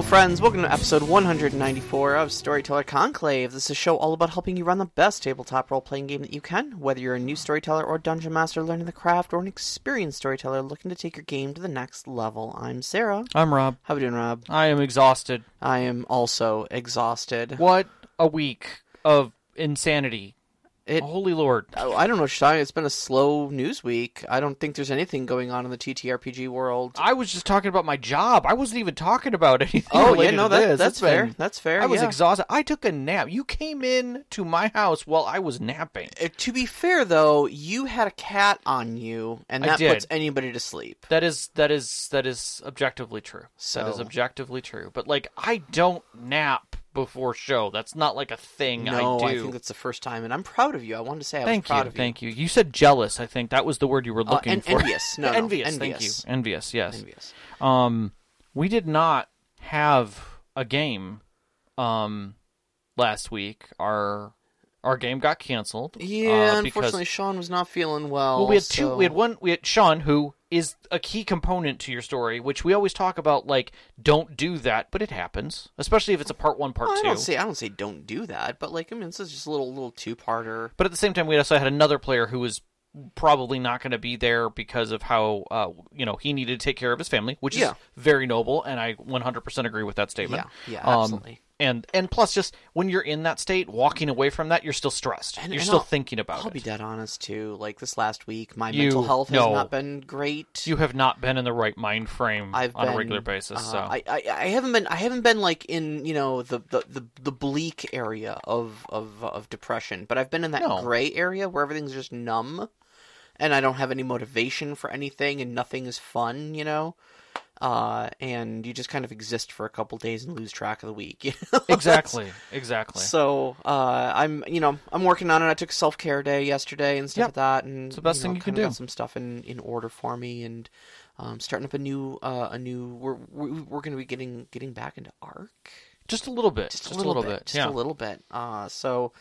Hello, friends. Welcome to episode 194 of Storyteller Conclave. This is a show all about helping you run the best tabletop role playing game that you can, whether you're a new storyteller or dungeon master learning the craft, or an experienced storyteller looking to take your game to the next level. I'm Sara. I'm Rob. How are we doing, Rob? I am exhausted. I am also exhausted. What a week of insanity. It, Holy Lord. I don't know, Sean. It's been a slow news week. I don't think there's anything going on in the TTRPG world. I was just talking about my job. I wasn't even talking about anything. Oh yeah, no, that, that's fair. been- That's fair. I was yeah. exhausted. I took a nap. You came in to my house while I was napping. Uh, to be fair, though, you had a cat on you, and that puts anybody to sleep. That is that is that is objectively true. That is objectively true. But like I don't nap before show. That's not like a thing No, I do. think that's the first time, and I'm proud of you. I wanted to say I Thank was proud you, of you. thank you. You said jealous. I think that was the word you were Uh, looking en- for. envious. No, no, envious. Thank you. envious. Yes. Envious. Um, we did not have a game um last week. Our our game got canceled. Yeah, uh, because- unfortunately, Sean was not feeling well. well, we had two. We had one. We had Sean, who is a key component to your story, which we always talk about. Like, don't do that, but it happens, especially if it's a part one, part Well, I two. don't say I don't say don't do that, but like I mean, this is just a little little two parter. But at the same time, we also had another player who was probably not going to be there because of how uh, you know he needed to take care of his family, which Yeah. is very noble, and I 100% agree with that statement. Yeah, yeah, Um, absolutely. And and plus, just when you're in that state, walking away from that, you're still stressed. And- you're and still I'll- thinking about it. I'll be dead honest too. Like this last week, my You- mental health has not been great. You have not been in the right mind frame I've on been, a regular basis. uh, so I, I I haven't been I haven't been like in you know the the, the, the bleak area of, of of depression, but I've been in that No. gray area where everything's just numb, and I don't have any motivation for anything, and nothing is fun, you know. Uh, and you just kind of exist for a couple days and lose track of the week. You know? exactly, exactly. So uh, I'm, you know, I'm working on it. I took self care day yesterday and stuff Yep. like that, and It's the best you thing know, you can do. Got some stuff in, in order for me, and um, starting up a new, uh, a new. We're we're, we're going to be getting getting back into ARK, just a little bit. just, a little, bit, just yeah. a little bit. Uh, so,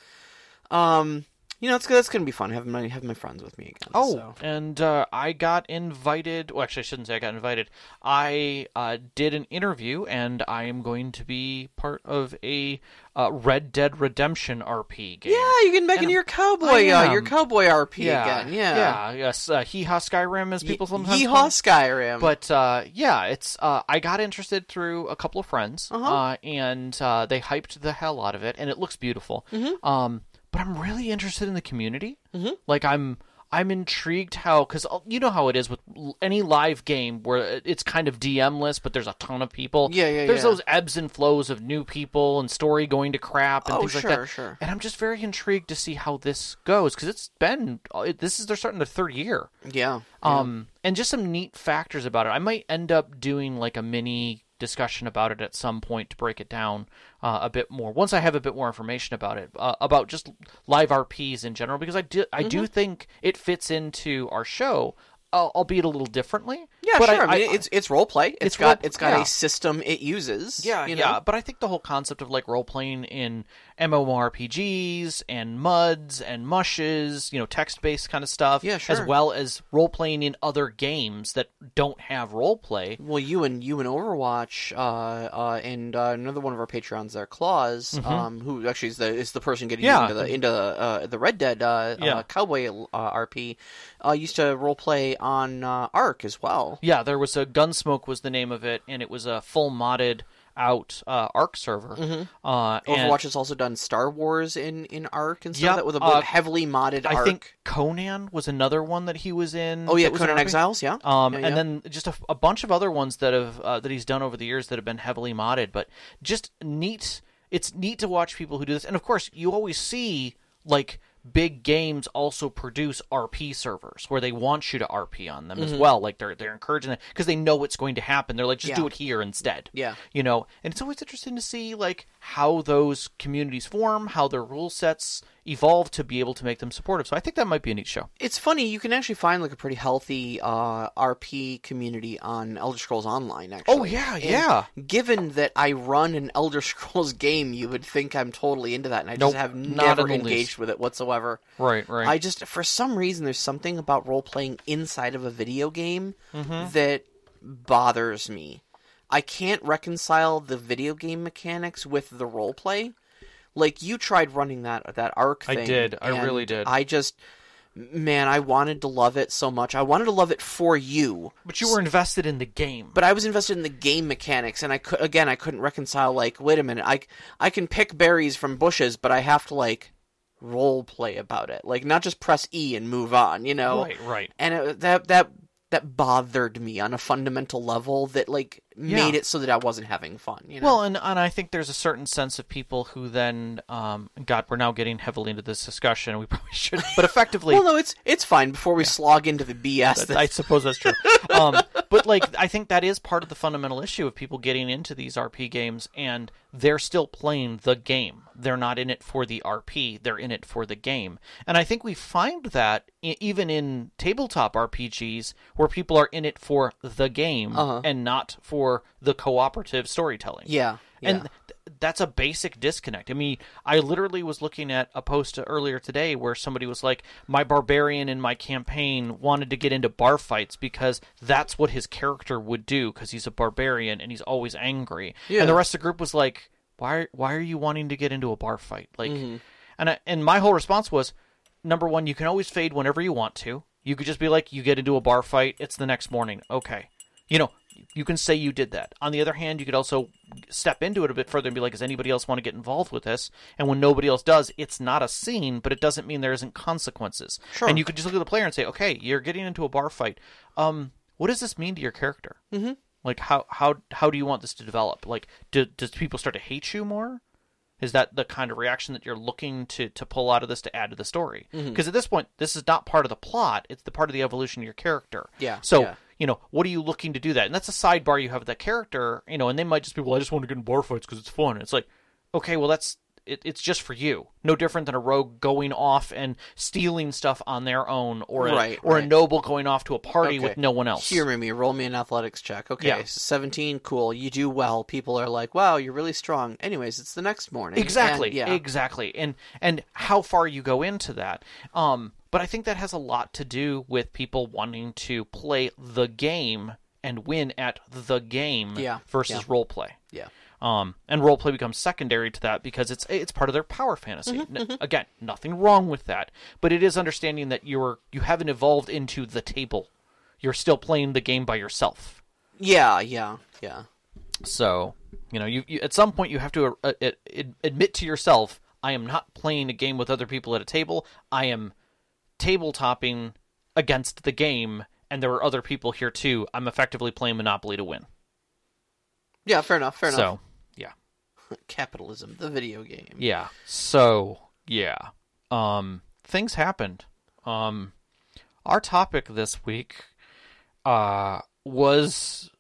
um, you know, it's it's going to be fun having my having my friends with me again. Oh, so. and uh, I got invited. Well, actually, I shouldn't say I got invited. I uh, did an interview, and I am going to be part of a uh, Red Dead Redemption RP game. yeah, you can make And into your cowboy, uh, your cowboy RP yeah, again. Yeah, yeah, yes. Uh, Hee Haw Skyrim, as people sometimes Yeehaw call it. Skyrim. But uh, yeah, it's uh, I got interested through a couple of friends, Uh-huh. uh, and uh, they hyped the hell out of it, and it looks beautiful. Mm-hmm. Um, but I'm really interested in the community. Mm-hmm. Like I'm. I'm intrigued how because you know how it is with any live game where it's kind of DM-less, but there's a ton of people. Yeah, yeah, There's yeah. those ebbs and flows of new people and story going to crap and Oh, things sure, like that. sure. And I'm just very intrigued to see how this goes because it's been it, this is they're starting their third year. yeah, Um, and just some neat factors about it. I might end up doing like a mini discussion about it at some point to break it down uh, a bit more once I have a bit more information about it uh, about just live RPs in general because I do I Mm-hmm. do think it fits into our show, uh, albeit a little differently. Yeah, but sure. I, mean, it's it's role play. it's got role- it's got yeah. a system it uses. yeah, you know? yeah, but I think the whole concept of like role playing in MMORPGs and MUDs and mushes, you know, text based kind of stuff, Yeah, sure. as well as role playing in other games that don't have role play. Well, you and you and Overwatch, uh, uh, and uh, another one of our patrons there, Claus, um, who actually is the is the person getting Mm-hmm. Yeah. into the into uh, the Red Dead uh, Yeah. uh, Cowboy uh, RP, uh, used to role play on uh, ARK as well. Yeah, there was a Gunsmoke was the name of it, and it was a full modded out uh, ARK server. Mm-hmm. Uh, Overwatch has also done Star Wars in, in ARK and stuff Yep, that with a uh, heavily modded I ARK. think Conan was another one that he was in. oh yeah, that was an Conan. Exiles, yeah. Um, Yeah, and then just a, a bunch of other ones that have uh, that he's done over the years that have been heavily modded. But just neat. It's neat to watch people who do this, and of course, you always see like big games also produce RP servers where they want you to RP on them as well. Like they're they're encouraging it because they know what's going to happen. They're like, just Mm-hmm. Yeah. do it here instead. Yeah. you know. And it's always interesting to see like how those communities form, how their rule sets evolve to be able to make them supportive. So I think that might be a neat show. It's funny, you can actually find like a pretty healthy uh, RP community on Elder Scrolls Online. Actually, Oh, yeah, And yeah. Given that I run an Elder Scrolls game, you would think I'm totally into that, and I Nope, just have never engaged least. with it whatsoever. Right, right. I just, for some reason, there's something about role playing inside of a video game Mm-hmm. that bothers me. I can't reconcile the video game mechanics with the role play. Like you tried running that that ARK I did. I really did. I just man, I wanted to love it so much. I wanted to love it for you. But you were invested in the game. But I was invested in the game mechanics, and I could again I couldn't reconcile. Like, wait a minute, I I can pick berries from bushes, but I have to like role play about it, like not just press E and move on, you know? Right, right. And it, that that that bothered me on a fundamental level that like made Yeah. it so that I wasn't having fun. You know? Well, and, and I think there's a certain sense of people who then, um, God, we're now getting heavily into this discussion. We probably should, but effectively, well, no, it's it's fine. Before we slog into the BS, that, I suppose that's true. Um, but like, I think that is part of the fundamental issue of people getting into these RP games, and they're still playing the game. They're not in it for the RP; they're in it for the game. And I think we find that even in tabletop RPGs, where people are in it for the game Uh-huh. and not for the cooperative storytelling. yeah, yeah. And th- that's a basic disconnect. I mean, I literally was looking at a post earlier today where somebody was like, "My barbarian in my campaign wanted to get into bar fights because that's what his character would do because he's a barbarian and he's always angry." Yeah. And the rest of the group was like, "Why? Why are you wanting to get into a bar fight?" Like, Mm-hmm. and I, and my whole response was, number one, you can always fade whenever you want to. You could just be like, you get into a bar fight, it's the next morning. Okay. You know, you can say you did that. On the other hand, you could also step into it a bit further and be like, does anybody else want to get involved with this? And when nobody else does, it's not a scene, but it doesn't mean there isn't consequences. Sure. And you could just look at the player and say, okay, you're getting into a bar fight. Um, what does this mean to your character? Mm-hmm. Like, how how how do you want this to develop? Like, do, does people start to hate you more? Is that the kind of reaction that you're looking to, to pull out of this to add to the story? Mm-hmm. Because at this point, this is not part of the plot; it's the part of the evolution of your character. Yeah, So yeah. You know, what are you looking to do that? And that's a sidebar you have with that character. You know, and they might just be, well, I just want to get in bar fights because it's fun. It's like, okay, well, that's it, it's just for you. No different than a rogue going off and stealing stuff on their own, or a, Right, or a noble going off to a party Okay. with no one else. Humor me. Roll me an athletics check. Okay, Yeah. so 17, cool. You do well. People are like, wow, you're really strong. Anyways, it's the next morning. Exactly. And, yeah. Exactly. And and how far you go into that. Um but I think that has a lot to do with people wanting to play the game and win at the game Yeah, versus yeah. role play. yeah. Um, and role play becomes secondary to that because it's it's part of their power fantasy. Mm-hmm, N- Again, nothing wrong with that, but it is understanding that you're you haven't evolved into the table. You're still playing the game by yourself. Yeah, yeah, yeah. So, you know, you, you at some point you have to uh, uh, admit to yourself, I am not playing a game with other people at a table. I am tabletopping against the game, and there are other people here too. I'm effectively playing Monopoly to win. Yeah, fair enough, fair enough. So, yeah, Capitalism, the video game. yeah. So, yeah. Um, things happened. Um, our topic this week, uh, was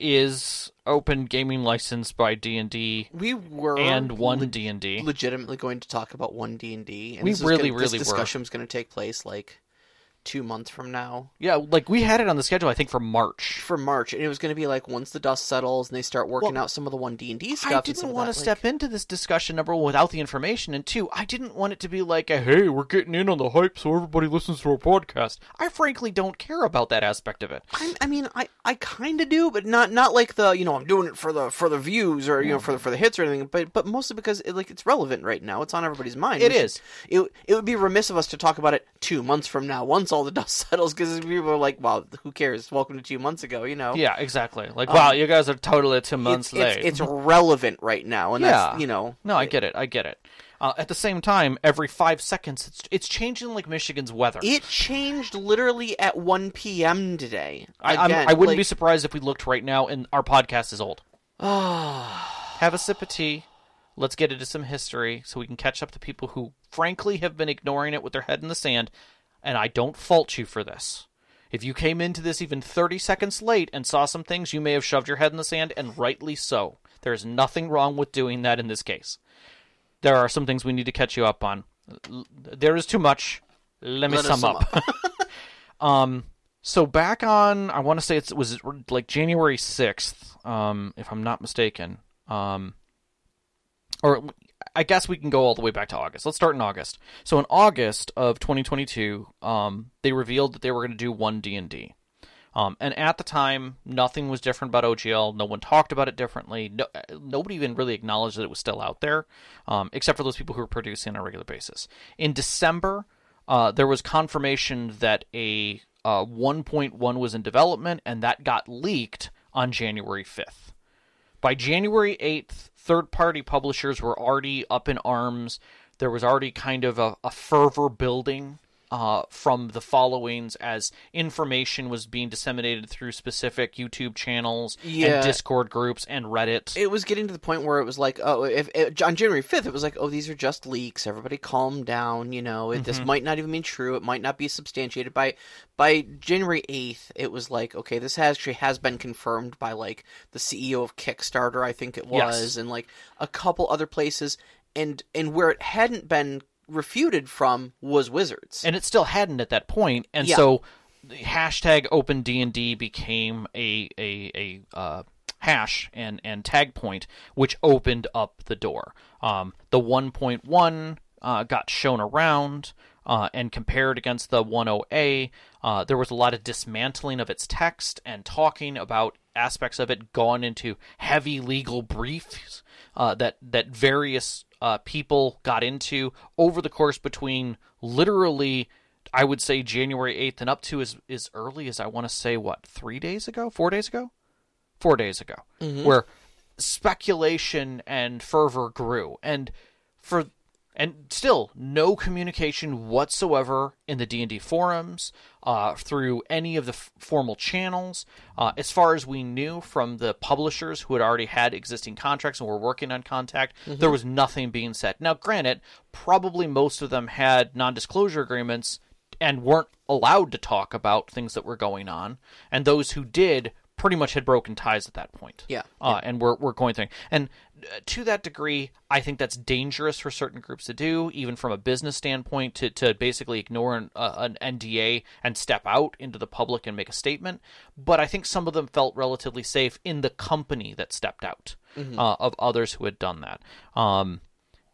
is open gaming license by D and D We were and one D and D. legitimately going to talk about one D and D. We really, really this were. discussion was going to take place like two months from now Yeah, like we had it on the schedule, I think, for March. for March, and it was going to be like once the dust settles and they start working Well, out some of the one D and D stuff. I didn't want to that, step into this discussion number one without the information, and two, I didn't want it to be like a hey, we're getting in on the hype, so everybody listens to our podcast. I frankly don't care about that aspect of it. I, I mean, I, I kind of do, but not not like the you know I'm doing it for the for the views or you know for the for the hits or anything, but but mostly because it, like it's relevant right now. It's on everybody's mind. It is. Should- It it would be remiss of us to talk about it two months from now once all the dust settles because people are like, "Wow, who cares? Welcome to two months ago, you know. Yeah, exactly. Like, wow, you guys are totally two months Um, It's, late. it's, it's relevant right now, and yeah, that's you know No, I get it. I get it. Uh, at the same time, every five seconds, it's it's changing like Michigan's weather. it changed literally at one p.m. today. I, I'm- I wouldn't be surprised if we looked right now and our podcast is old. Have a sip of tea. Let's get into some history so we can catch up to people who, frankly, have been ignoring it with their head in the sand. And I don't fault you for this. If you came into this even 30 seconds late and saw some things, you may have shoved your head in the sand, and rightly so. There is nothing wrong with doing that in this case. There are some things we need to catch you up on. There is too much. Let me Let sum sum up. um, so back on, I want to say it was like January sixth, um, if I'm not mistaken. Um, or I guess we can go all the way back to August. Let's start in August. So in August of 2022, um, they revealed that they were going to do one D and D. Um, and at the time, nothing was different about OGL. No one talked about it differently. No, nobody even really acknowledged that it was still out there, um, except for those people who were producing on a regular basis. In December, uh, there was confirmation that a uh, 1.1 was in development, and that got leaked on January 5th. By January 8th, third party publishers were already up in arms. There was already kind of a, a fervor building uh, from the followings as information was being disseminated through specific YouTube channels Yeah. and Discord groups and Reddit. it was getting to the point where it was like, oh, if, if on January fifth, it was like, oh, these are just leaks. Everybody, calm down. You know, it, this might not even be true. It might not be substantiated by by January eighth. It was like, okay, this has actually has been confirmed by like the CEO of Kickstarter, I think it Yes. was, and like a couple other places, and and where it hadn't been refuted from was Wizards. and it still hadn't at that point and Yeah. so the hashtag open d&d became a a, a uh, hash and and tag point which opened up the door um, the 1.1 uh, got shown around uh, and compared against the 10a uh, there was a lot of dismantling of its text and talking about aspects of it gone into heavy legal briefs uh, that that various uh, people got into over the course between literally I would say January 8th and up to as, as early as I want to say what three days ago? Four days ago? Four days ago. Where speculation and fervor grew. And for and still no communication whatsoever in the d&d forums uh, through any of the f- formal channels. Uh, as far as we knew from the publishers who had already had existing contracts and were working on contact there was nothing being said. Now granted probably most of them had non-disclosure agreements and weren't allowed to talk about things that were going on. And those who did pretty much had broken ties at that point Yeah. uh, and we're we're going through. And uh, to that degree, I think that's dangerous for certain groups to do, even from a business standpoint, to, to basically ignore an, uh, an NDA and step out into the public and make a statement. But I think some of them felt relatively safe in the company that stepped out uh, of others who had done that. Um,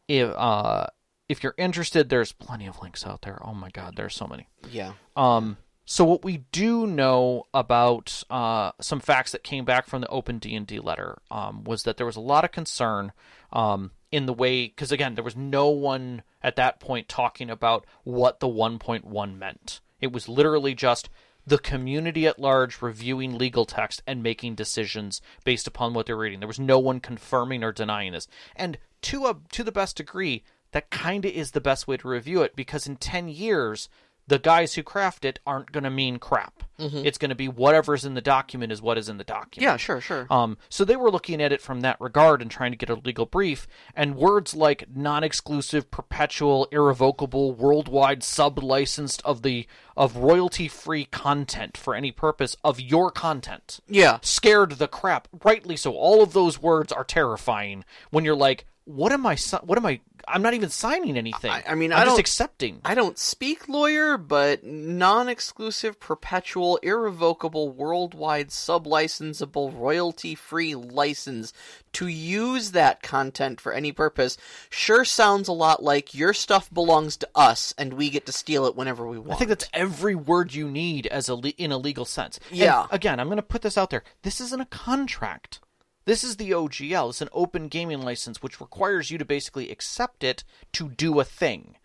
if uh, if you're interested, there's plenty of links out there. Oh my God, there's so many. yeah. Um, so what we do know about uh, some facts that came back from the open D and D letter um, was that there was a lot of concern um, in the way because again there was no one at that point talking about what the 1.1 meant. It was literally just the community at large reviewing legal text and making decisions based upon what they're reading. There was no one confirming or denying this, and to a to the best degree, that kind of is the best way to review it because in ten years the guys who craft it aren't going to mean crap. It's going to be whatever's in the document is what is in the document. Yeah, sure, sure. Um, so they were looking at it from that regard and trying to get a legal brief. And words like non-exclusive, perpetual, irrevocable, worldwide, sub-licensed of the of royalty-free content for any purpose of your content yeah. scared the crap. Rightly so. All of those words are terrifying when you're like, "What am I? What am I? I'm not even signing anything. I- I mean, I'm I just accepting." I don't speak lawyer, but non-exclusive, perpetual, irrevocable, worldwide, sub-licensable, royalty-free license to use that content for any purpose sure sounds a lot like your stuff belongs to us and we get to steal it whenever we want. I think that's every word you need as a le- in a legal sense. And Yeah. again, I'm going to put this out there. This isn't a contract. This is the OGL. It's an open gaming license, which requires you to basically accept it to do a thing.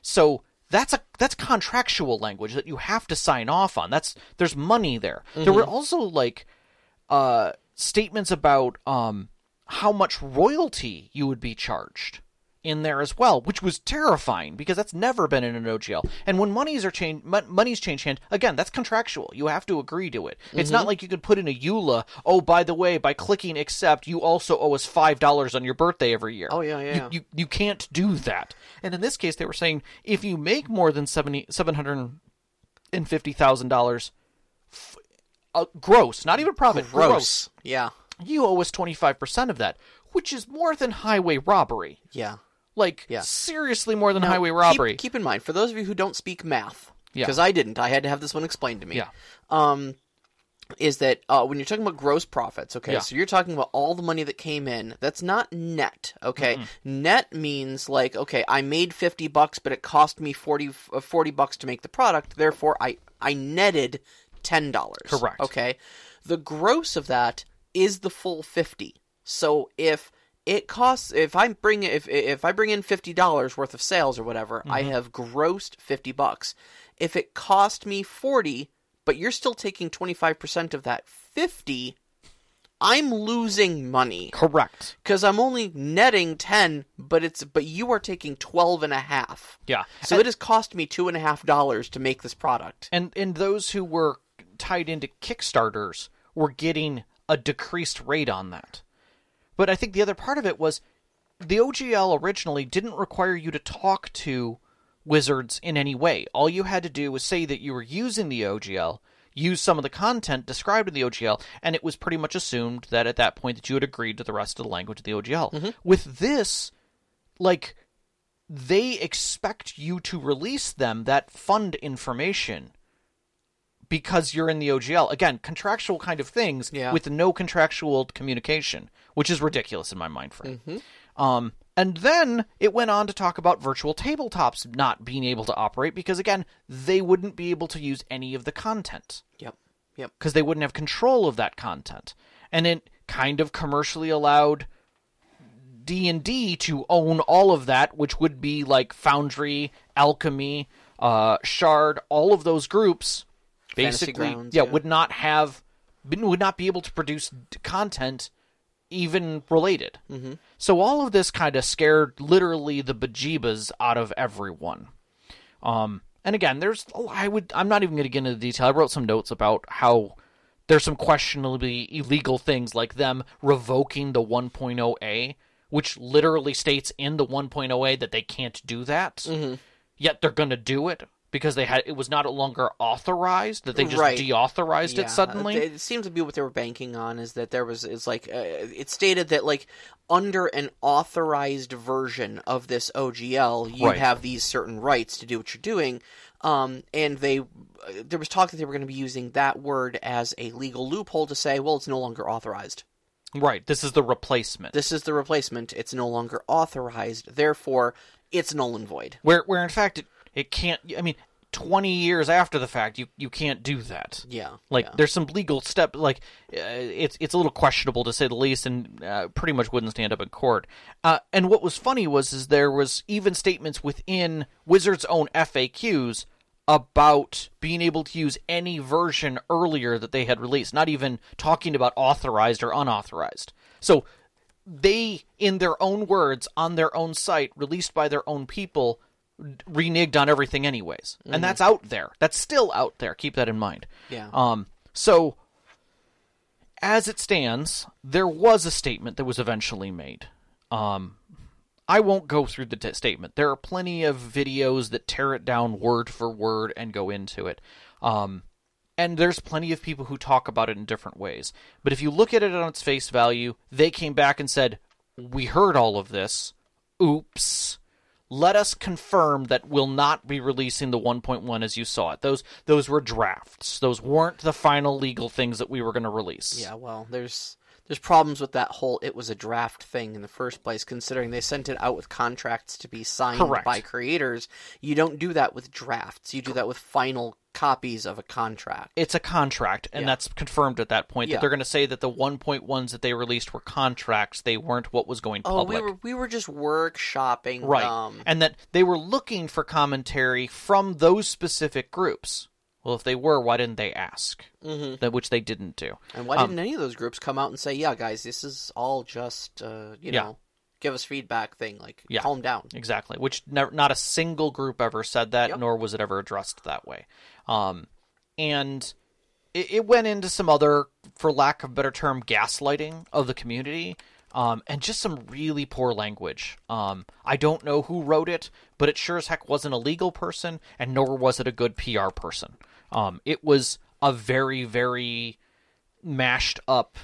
So that's a that's contractual language that you have to sign off on. That's there's money there. There were also like uh, statements about um, how much royalty you would be charged in there as well, which was terrifying because that's never been in an OGL. And when monies are changed, mon- money's change hand again, that's contractual. You have to agree to it. It's not like you could put in a EULA. Oh, by the way, by clicking accept, you also owe us five dollars on your birthday every year. Oh, yeah, You- yeah. You, you can't do that. And in this case, they were saying if you make more than seventy seven hundred and fifty thousand dollars. Uh, gross, not even profit. gross gross. Yeah. you owe us 25% of that, which is more than highway robbery. Yeah. Like, Yeah. seriously more than Now, highway robbery. Keep, in mind, for those of you who don't speak math, Yeah. because I didn't, I had to have this one explained to me. Yeah. Um, is that uh, when you're talking about gross profits? Okay, Yeah. so you're talking about all the money that came in. That's not net. Okay, net means like okay, I made fifty bucks, but it cost me 40, uh, 40 bucks to make the product. Therefore, I I netted ten dollars. Correct. Okay. The gross of that is the full fifty. So if it costs if I bring if if I bring in fifty dollars worth of sales or whatever, I mm-hmm. have grossed fifty bucks. If it cost me forty, but you're still taking twenty five percent of that fifty, I'm losing money Correct. because I'm only netting 10, but it's but you are taking 12 and a. Yeah. So it has cost me two and a half dollars to make this product. and and those who were tied into Kickstarters were getting a decreased rate on that. But I think the other part of it was the OGL originally didn't require you to talk to wizards in any way. All you had to do was say that you were using the OGL, use some of the content described in the OGL, and it was pretty much assumed that at that point that you had agreed to the rest of the language of the OGL. Mm-hmm. With this, like they expect you to release them that fund information because you're in the OGL. Again, contractual kind of things Yeah. with no contractual communication, which is ridiculous in my mind frame. Um, and then it went on to talk about virtual tabletops not being able to operate because, again, they wouldn't be able to use any of the content Yep. Yep. because they wouldn't have control of that content. And it kind of commercially allowed D&D to own all of that, which would be like Foundry, Alchemy, uh, Shard, all of those groups basically Grounds, yeah, yeah. would not have would not be able to produce content even related. Mm-hmm. So all of this kind of scared literally the bejeebas out of everyone. Um, and again, there's I would I'm not even going to get into the detail. I wrote some notes about how there's some questionably illegal things like them revoking the 1.0a, which literally states in the 1.0a that they can't do that. Yet they're going to do it because they had it was not longer authorized that they just Right. deauthorized Yeah, it suddenly. It seems to be what they were banking on is that there was it's like uh, it stated that like under an authorized version of this OGL you Right. have these certain rights to do what you're doing. Um, and they uh, there was talk that they were going to be using that word as a legal loophole to say, well, it's no longer authorized. right, this is the replacement. This is the replacement. It's no longer authorized. Therefore, it's null and void. where where in fact it, it can't I mean 20 years after the fact you you can't do that. Yeah. Like yeah. there's some legal step like uh, it's it's a little questionable to say the least and uh, pretty much wouldn't stand up in court. Uh, and what was funny was is there was even statements within Wizards own FAQs about being able to use any version earlier that they had released, not even talking about authorized or unauthorized. So they in their own words on their own site released by their own people reneged on everything anyways and that's out there that's still out there keep that in mind Yeah. um so as it stands there was a statement that was eventually made um I won't go through the t- statement. There are plenty of videos that tear it down word for word and go into it. Um, and there's plenty of people who talk about it in different ways. But if you look at it on its face value, they came back and said, We heard all of this. Oops. Let us confirm that we'll not be releasing the 1.1 as you saw it. Those those were drafts. Those weren't the final legal things that we were going to release. Yeah, well, there's there's problems with that whole it was a draft thing in the first place considering they sent it out with contracts to be signed Correct. by creators. You don't do that with drafts. You do that with final copies of a contract. it's a contract, and Yeah. that's confirmed at that point. Yeah. That they're going to say that the 1.1s that they released were contracts; they weren't what was going Oh, public. we were we were just workshopping right, um and that they were looking for commentary from those specific groups. Well, if they were, why didn't they ask? Mm-hmm. That which they didn't do. and why didn't any of those groups come out and say, "Yeah, guys, this is all just uh, you Yeah. know, give us feedback thing, like Yeah. calm down." Exactly. Which never, not a single group ever said that, Yep. nor was it ever addressed that way. Um, and it, it went into some other, for lack of a better term, gaslighting of the community. Um, and just some really poor language. Um, I don't know who wrote it, but it sure as heck wasn't a legal person, and nor was it a good PR person. Um, it was a very, very mashed up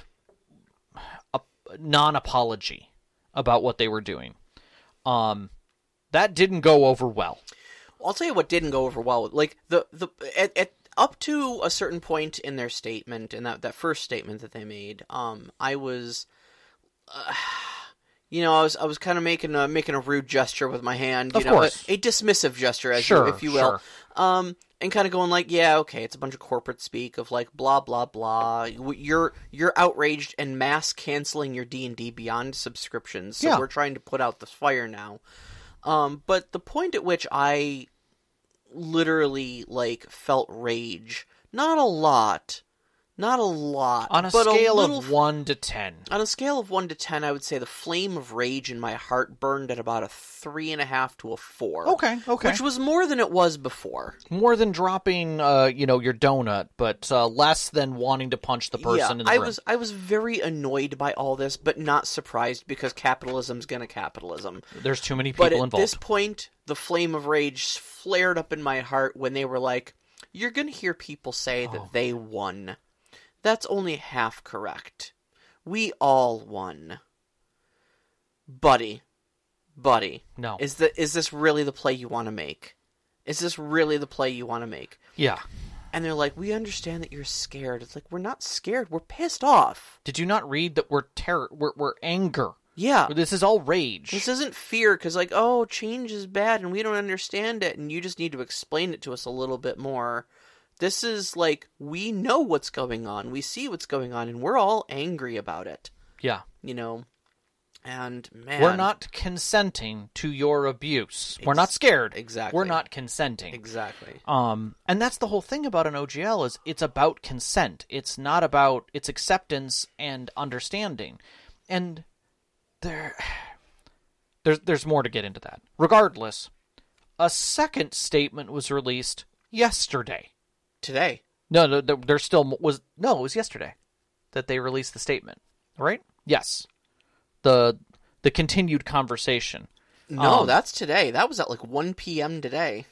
non apology about what they were doing. Um, that didn't go over well. I'll tell you what didn't go over well. Like the the at, at up to a certain point in their statement, in that that first statement that they made, um, I was, uh, you know, I was I was kind of making a making a rude gesture with my hand, you Of know, course. a, a dismissive gesture, as Sure, you, if you will. sure. Um, and kind of going like, yeah, okay, it's a bunch of corporate speak of like blah blah blah. You're you're outraged and mass canceling your D and D Beyond subscriptions, so Yeah. we're trying to put out this fire now. Um, but the point at which I literally like felt rage, not a lot, not a lot, On a scale little of one to ten, on a scale of one to ten, I would say the flame of rage in my heart burned at about a three and a half to a four. Okay, okay. Which was more than it was before. more than dropping, uh, you know, your donut, but uh, less than wanting to punch the person yeah, in the I room. was I was very annoyed by all this, but not surprised because capitalism's gonna capitalism. There's too many people But at involved. this point, the flame of rage flared up in my heart when they were like, "You're gonna hear people say that Oh. they won. That's only half correct. We all won, buddy, buddy. No. is the is this really the play you want to make? Is this really the play you want to make?" Yeah. And they're like, "We understand that you're scared." It's like we're not scared. We're pissed off. Did you not read that we're terror? We're, we're anger. Yeah. This is all rage. This isn't fear because, like, oh, change is bad and we don't understand it, and you just need to explain it to us a little bit more. This is like, we know what's going on, we see what's going on, and we're all angry about it, yeah. you know? And, man. We're not consenting to your abuse. we're not scared. exactly. We're not consenting. Exactly. Um, and that's the whole thing about an OGL is it's about consent. It's not about it's acceptance and understanding. And there, there's there's more to get into that. Regardless, a second statement was released yesterday. Today. No, no, there, there still was no. It was yesterday that they released the statement. Right? Yes. The the continued conversation. No, Um, that's today. That was at like 1 p.m. today.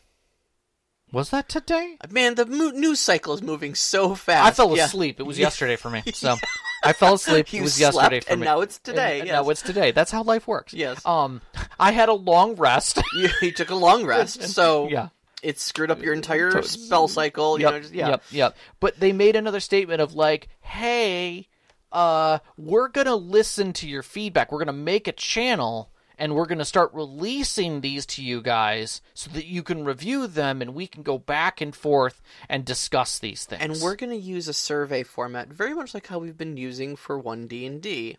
Was that today? Man, the mo- news cycle is moving so fast. I fell Yeah. asleep. It was yesterday for me. So I fell asleep. You it was yesterday for and me. now it's today, And yes. Now it's today. That's how life works. Yes. Um, I had a long rest. You, you took a long rest, so yeah. It screwed up your entire spell cycle. You Yep. know, just, yeah. Yep. Yep. But they made another statement of like, "Hey, uh, we're gonna listen to your feedback. We're gonna make a channel." And we're going to start releasing these to you guys so that you can review them and we can go back and forth and discuss these things. and we're going to use a survey format very much like how we've been using for 1D&D.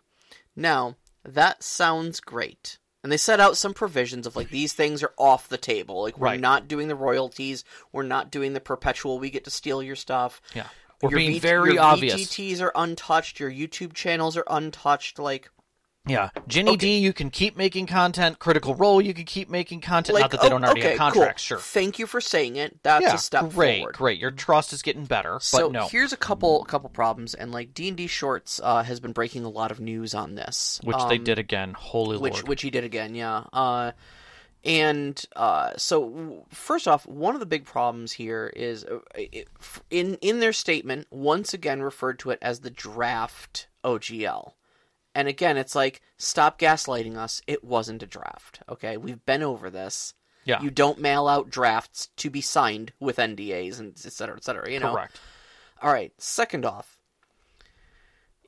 Now, that sounds great. And they set out some provisions of like these things are off the table. Like we're Right. not doing the royalties, we're not doing the perpetual we get to steal your stuff. Yeah. We're Your being V- very your obvious. Your VTTs are untouched, your YouTube channels are untouched like Yeah, Ginny Di, you can keep making content. Critical Role, you can keep making content. like Not that they oh, don't already okay, have contracts, cool. sure. Thank you for saying it. That's yeah, a step great, forward. great. Great. Your trust is getting better, So but no, here's a couple couple problems, and like D and D Shorts uh, has been breaking a lot of news on this, which they Um, did again. Holy which Lord! which he did again, yeah. Uh, and uh, so first off, one of the big problems here is uh, in in their statement once again referred to it as the draft OGL. And again, it's like stop gaslighting us. It wasn't a draft. Okay, we've been over this. yeah, You don't mail out drafts to be signed with NDAs and et cetera, et cetera. You know, correct. all right. Second off,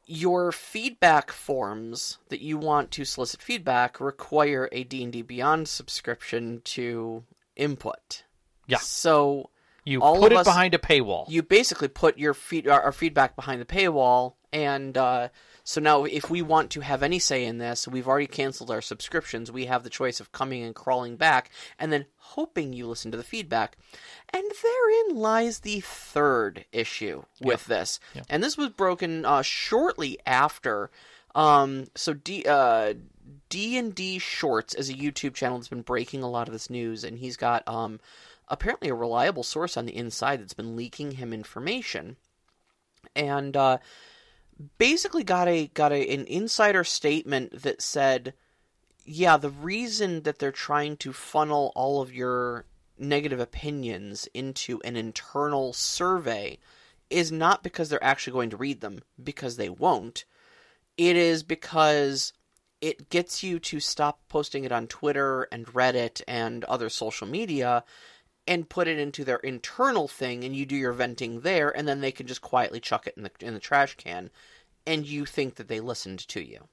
your feedback forms that you want to solicit feedback require a D&D Beyond subscription to input. Yeah. So You all put it us- behind a paywall. you basically put your feed our, our feedback behind the paywall and uh, so now if we want to have any say in this we've already canceled our subscriptions we have the choice of coming and crawling back and then hoping you listen to the feedback and therein lies the third issue with this Yeah. and this was broken uh, shortly after um, so D, uh, D&D Shorts is a YouTube channel that's been breaking a lot of this news and he's got um, apparently a reliable source on the inside that's been leaking him information. And uh, basically got a got a, an insider statement that said yeah the reason that they're trying to funnel all of your negative opinions into an internal survey is not because they're actually going to read them because they won't. It is because it gets you to stop posting it on Twitter and Reddit and other social media and put it into their internal thing and you do your venting there and then they can just quietly chuck it in the in the trash can and you think that they listened to you.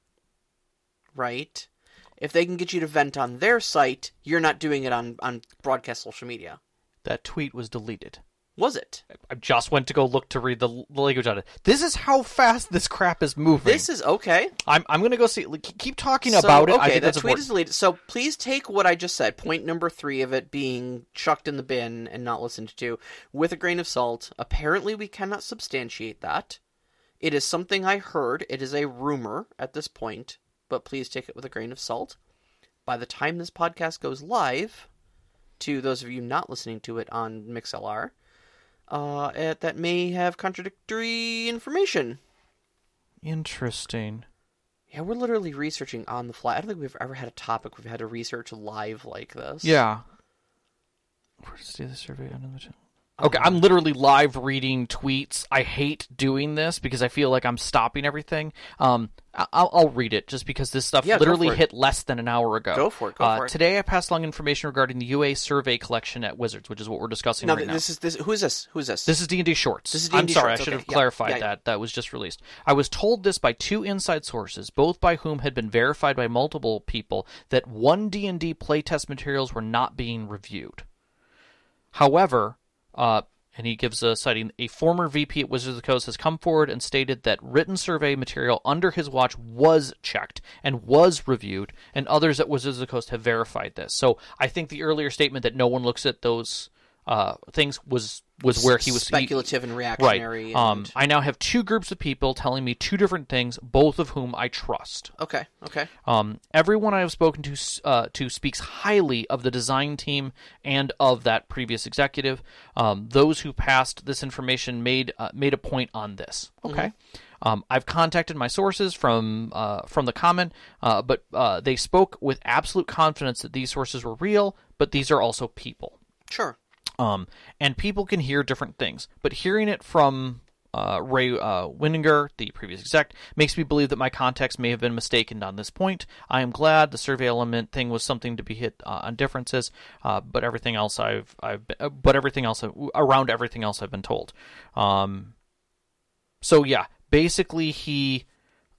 Right? If they can get you to vent on their site, you're not doing it on on broadcast social media. that tweet was deleted. Was it? I just went to go look to read the, the language on it. This is how fast this crap is moving. This is okay. I'm I'm gonna go see. Keep talking So, about it. Okay, I think that tweet important. is deleted. So please take what I just said, point number three of it being chucked in the bin and not listened to, with a grain of salt. Apparently, we cannot substantiate that. It is something I heard. It is a rumor at this point, but please take it with a grain of salt. By the time this podcast goes live, to those of you not listening to it on MixLR, uh, it, that may have contradictory information. Interesting. Yeah, we're literally researching on the fly. I don't think we've ever had a topic we've had to research live like this. Yeah. Where does the survey under the Okay, I'm literally live reading tweets. I hate doing this because I feel like I'm stopping everything. Um, I'll, I'll read it just because this stuff Yeah, literally hit less than an hour ago. Go for it, go uh, for it. Today, I passed along information regarding the UA survey collection at Wizards, which is what we're discussing Now, right now. this is this. Who is this? Who is this? This is D and D Shorts. This is I'm D&D sorry, Shorts, I should okay. have clarified yeah, yeah. that. That was just released. I was told this by two inside sources, both by whom had been verified by multiple people, that one D and D playtest materials were not being reviewed. However, uh, and he gives a citing a former VP at Wizards of the Coast has come forward and stated that written survey material under his watch was checked and was reviewed, and others at Wizards of the Coast have verified this. So I think the earlier statement that no one looks at those uh, things was was where he was he- speculative and Right. reactionary. Um, and- I now have two groups of people telling me two different things, both of whom I trust. okay, okay. Um, everyone I have spoken to uh, to speaks highly of the design team and of that previous executive. Um, those who passed this information made uh, made a point on this. Okay. Um, I've contacted my sources from uh, from the comment, uh, but uh, they spoke with absolute confidence that these sources were real, but these are also people. Sure. Um, and people can hear different things, but hearing it from uh, Ray uh, Winninger, the previous exec, makes me believe that my context may have been mistaken on this point. I am glad the survey element thing was something to be hit uh, on differences, uh, but everything else I've I've been, uh, but everything else around everything else I've been told. Um, so yeah, basically he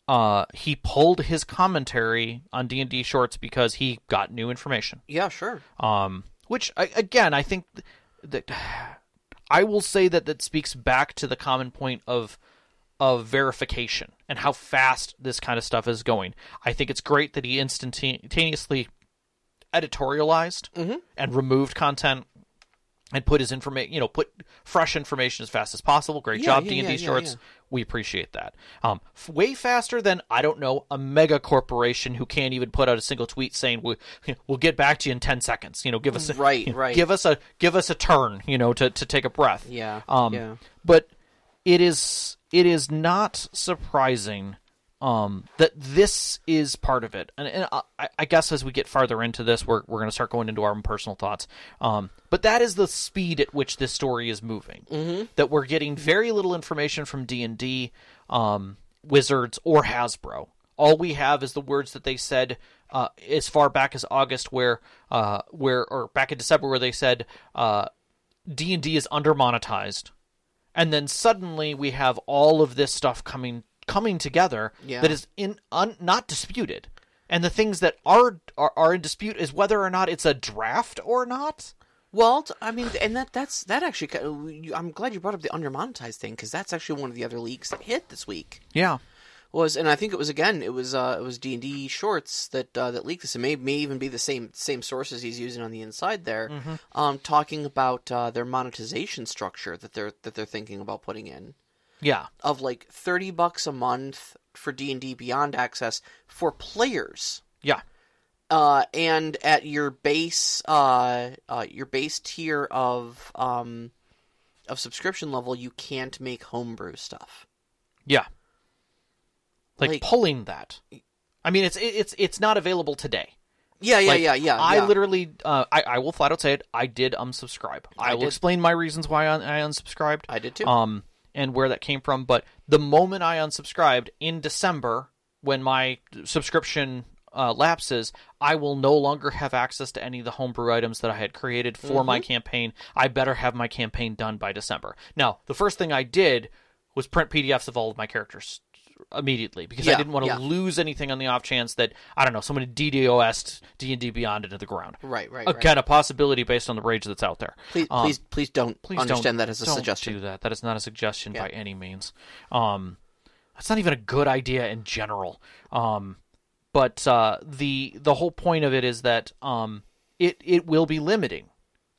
uh, he pulled his commentary on D and D shorts because he got new information. Yeah, sure. Um, which I, again, I think th- that I will say that that speaks back to the common point of of verification and how fast this kind of stuff is going. I think it's great that he instantaneously editorialized mm-hmm. and removed content and put his information, you know, put fresh information as fast as possible. Great Yeah, job, D and D shorts. yeah. We appreciate that. Um, f- way faster than I don't know a mega corporation who can't even put out a single tweet saying we'll, we'll get back to you in ten seconds. You know, give us a, Right, you know, right. Give us a give us a turn. You know, to to take a breath. Yeah, Um, yeah. But it is it is not surprising um, that this is part of it. And, and I, I guess as we get farther into this, we're we're going to start going into our own personal thoughts. Um, but that is the speed at which this story is moving. Mm-hmm. That we're getting very little information from D and D, um, Wizards, or Hasbro. All we have is the words that they said uh, as far back as August, where uh, where or back in December, where they said uh, D and D is under monetized, and then suddenly we have all of this stuff coming coming together Yeah. that is in un, not disputed. And the things that are, are are in dispute is whether or not it's a draft or not. Well, I mean, and that that's that actually. I'm glad you brought up the undermonetized thing because that's actually one of the other leaks that hit this week. Yeah. Was and I think it was again it was uh it was D and D shorts that uh, that leaked this. It may may even be the same same sources he's using on the inside there, um, talking about uh, their monetization structure that they're that they're thinking about putting in Yeah. of like thirty bucks a month for D and D Beyond access for players. Yeah. uh, and at your base uh, uh, your base tier of um, of subscription level, you can't make homebrew stuff. Yeah. Like, Like- pulling that. I mean, it's it's it's not available today. Yeah, yeah, Like, yeah, yeah. I literally, uh, I, I will flat out say it. I did unsubscribe. I, I will did. explain my reasons why I, I unsubscribed. I did too. Um, and where that came from. But the moment I unsubscribed in December, when my subscription uh, lapses, I will no longer have access to any of the homebrew items that I had created for my Mm-hmm. campaign. I better have my campaign done by December. Now, the first thing I did was print PDFs of all of my characters immediately because I didn't want to yeah. lose anything on the off chance that I don't know somebody DDoSed D and D Beyond into the ground. Right, right, right. Again, a possibility based on the rage that's out there. Please, Um, please, please don't please understand don't, that as a don't suggestion. Do that. That is not a suggestion Yeah. by any means. Um, that's not even a good idea in general. Um, but uh, the the whole point of it is that um, it it will be limiting.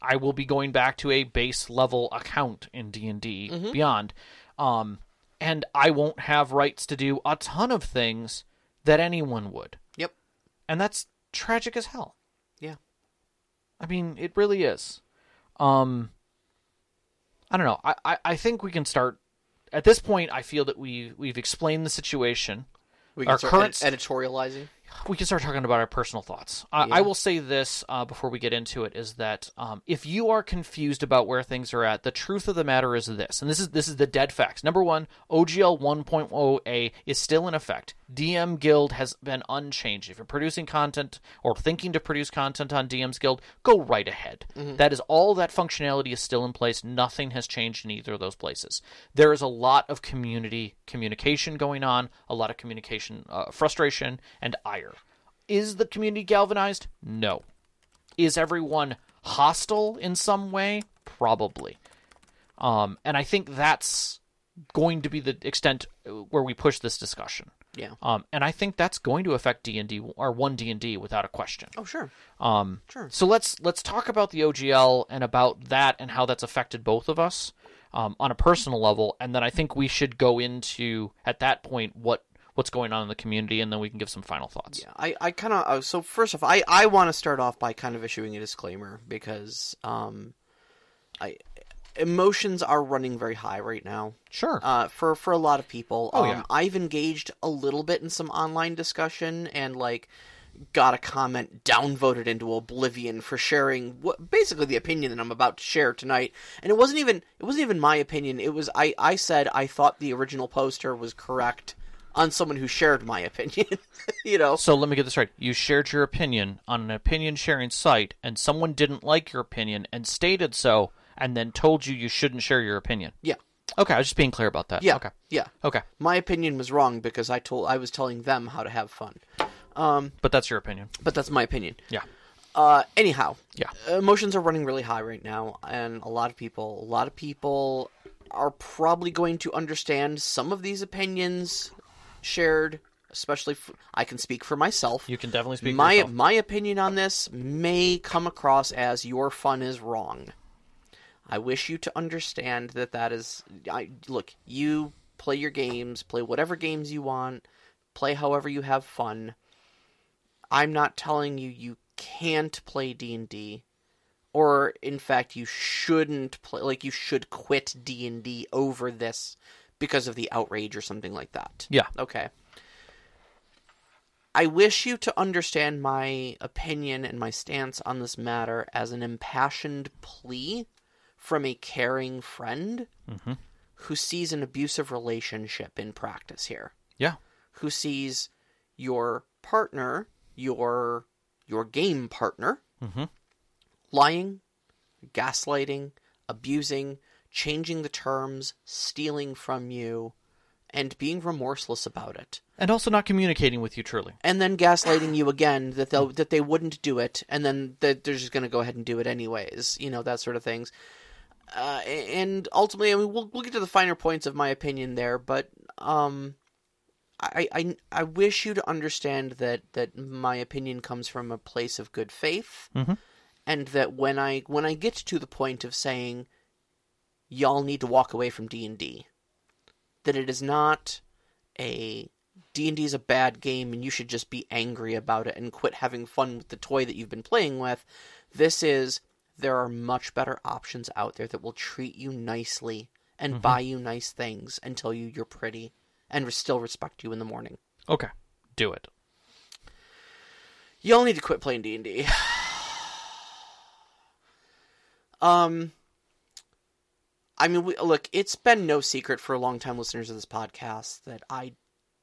I will be going back to a base level account in D and D Mm-hmm. Beyond, um, and I won't have rights to do a ton of things that anyone would, Yep. and that's tragic as hell. Yeah. I mean, it really is. Um, I don't know. I, I, I think we can start at this point. I feel that we we've explained the situation. We can Our start current- edi- editorializing. We can start talking about our personal thoughts. I Yeah. I will say this uh, before we get into it: is that um, if you are confused about where things are at, the truth of the matter is this, and this is this is the dead facts. Number one, OGL 1.0a is still in effect. DM Guild has been unchanged. If you're producing content or thinking to produce content on DM's Guild, go right ahead. That is all that functionality is still in place. Nothing has changed in either of those places. There is a lot of community communication going on, a lot of communication uh, frustration and ire. Is the community galvanized? No. Is everyone hostile in some way? Probably. Um, and I think that's going to be the extent where we push this discussion. Yeah. Um, and I think that's going to affect D and D or one D and D without a question. Oh, sure. Um, Sure. So let's let's talk about the OGL and about that and how that's affected both of us um, on a personal level, and then I think we should go into at that point what what's going on in the community, and then we can give some final thoughts. Yeah, I, I kind of uh, so first off, I, I want to start off by kind of issuing a disclaimer because um, I emotions are running very high right now. Sure. Uh, for for a lot of people. Oh, um, yeah. I've engaged a little bit in some online discussion and like got a comment downvoted into oblivion for sharing what basically the opinion that I'm about to share tonight. And it wasn't even it wasn't even my opinion. It was I I said I thought the original poster was correct on someone who shared my opinion. you know. So let me get this right. You shared your opinion on an opinion sharing site, and someone didn't like your opinion and stated so, and then told you you shouldn't share your opinion. Yeah. Okay, I was just being clear about that. Yeah. Okay. Yeah. Okay. My opinion was wrong because I told I was telling them how to have fun. Um, But that's your opinion. But that's my opinion. Yeah. Uh, anyhow, Yeah. emotions are running really high right now, and a lot of people, a lot of people are probably going to understand some of these opinions shared. Especially, f- I can speak for myself. You can definitely speak for my yourself. my opinion on this may come across as your fun is wrong. I wish you to understand that that is. I look. You play your games, play whatever games you want, play however you have fun. I'm not telling you you can't play D and D, or in fact you shouldn't play. Like you should quit D and D over this because of the outrage or something like that. Yeah. Okay. I wish you to understand my opinion and my stance on this matter as an impassioned plea from a caring friend mm-hmm. who sees an abusive relationship in practice here, Yeah. who sees your partner, your your game partner, mm-hmm. lying, gaslighting, abusing, changing the terms, stealing from you, and being remorseless about it And also not communicating with you truly. and then gaslighting you again that they that they wouldn't do it, and then that they're just going to go ahead and do it anyways. You know that sort of things. Uh, and ultimately, I mean, we'll we'll get to the finer points of my opinion there, but um, I I I wish you to understand that that my opinion comes from a place of good faith, Mhm. and that when I when I get to the point of saying y'all need to walk away from D and D, that it is not a D&D is a bad game and you should just be angry about it and quit having fun with the toy that you've been playing with. This is there are much better options out there that will treat you nicely and buy you nice things and tell you you're pretty and still respect you in the morning. Okay. Do it. Y'all need to quit playing D&D. um I mean, we, look, it's been no secret for long-time listeners of this podcast that I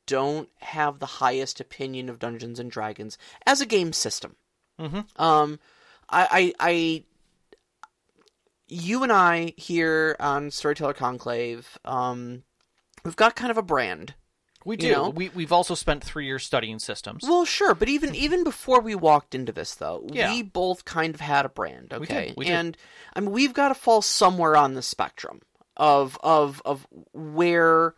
don't have the highest opinion of Dungeons and Dragons as a game system. Mhm. Um, I, I, I, you and I here on Storyteller Conclave, um, we've got kind of a brand We you do. know? We we've also spent three years studying systems. Well, sure, but even even before we walked into this, though, Yeah. we both kind of had a brand, did, okay? we did. And I mean, we've got to fall somewhere on the spectrum of of of where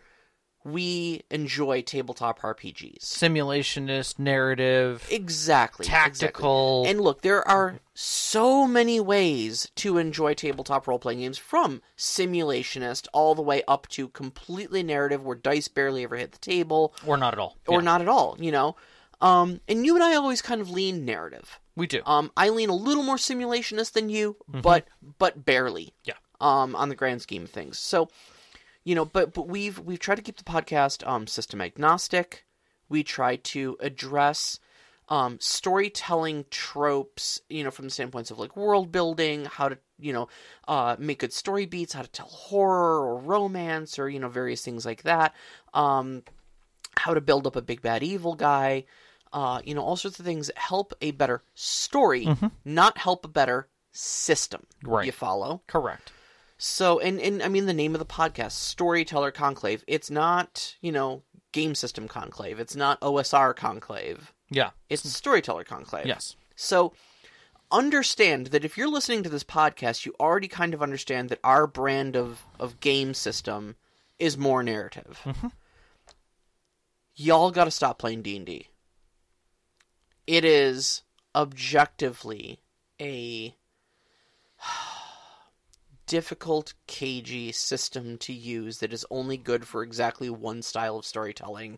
we enjoy tabletop RPGs. Simulationist, narrative, Exactly. tactical. exactly. And look, there are so many ways to enjoy tabletop role playing games from simulationist all the way up to completely narrative where dice barely ever hit the table or not at all. or Yeah, not at all, you know. Um, and you and I always kind of lean narrative. We do. Um, I lean a little more simulationist than you, but but barely. Yeah. Um, on the grand scheme of things. So, you know, but but we've we've tried to keep the podcast um system agnostic. We try to address um storytelling tropes, you know, from the standpoints of like world building, how to you know uh make good story beats, how to tell horror or romance or you know various things like that. Um, how to build up a big bad evil guy, uh, you know, all sorts of things that help a better story, not help a better system. Right. You follow? Correct. So, and, and I mean, the name of the podcast, Storyteller Conclave, it's not, you know, Game System Conclave. It's not OSR Conclave. Yeah. It's Storyteller Conclave. Yes. So, understand that if you're listening to this podcast, you already kind of understand that our brand of, of game system is more narrative. Mm-hmm. Y'all got to stop playing D&D. It is objectively a difficult, cagey system to use that is only good for exactly one style of storytelling.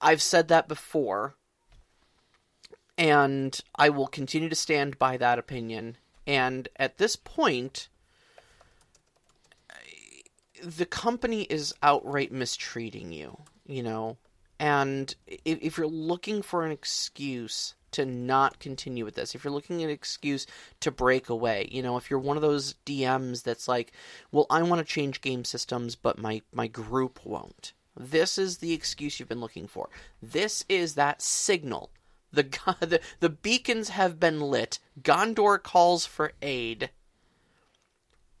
I've said that before, and I will continue to stand by that opinion. And at this point, the company is outright mistreating you, you know. And if, you're looking for an excuse to not continue with this, if you're looking at an excuse to break away, you know, if you're one of those DMs that's like, well, I want to change game systems, but my, my group won't. This is the excuse you've been looking for. This is that signal. The, the, the beacons have been lit. Gondor calls for aid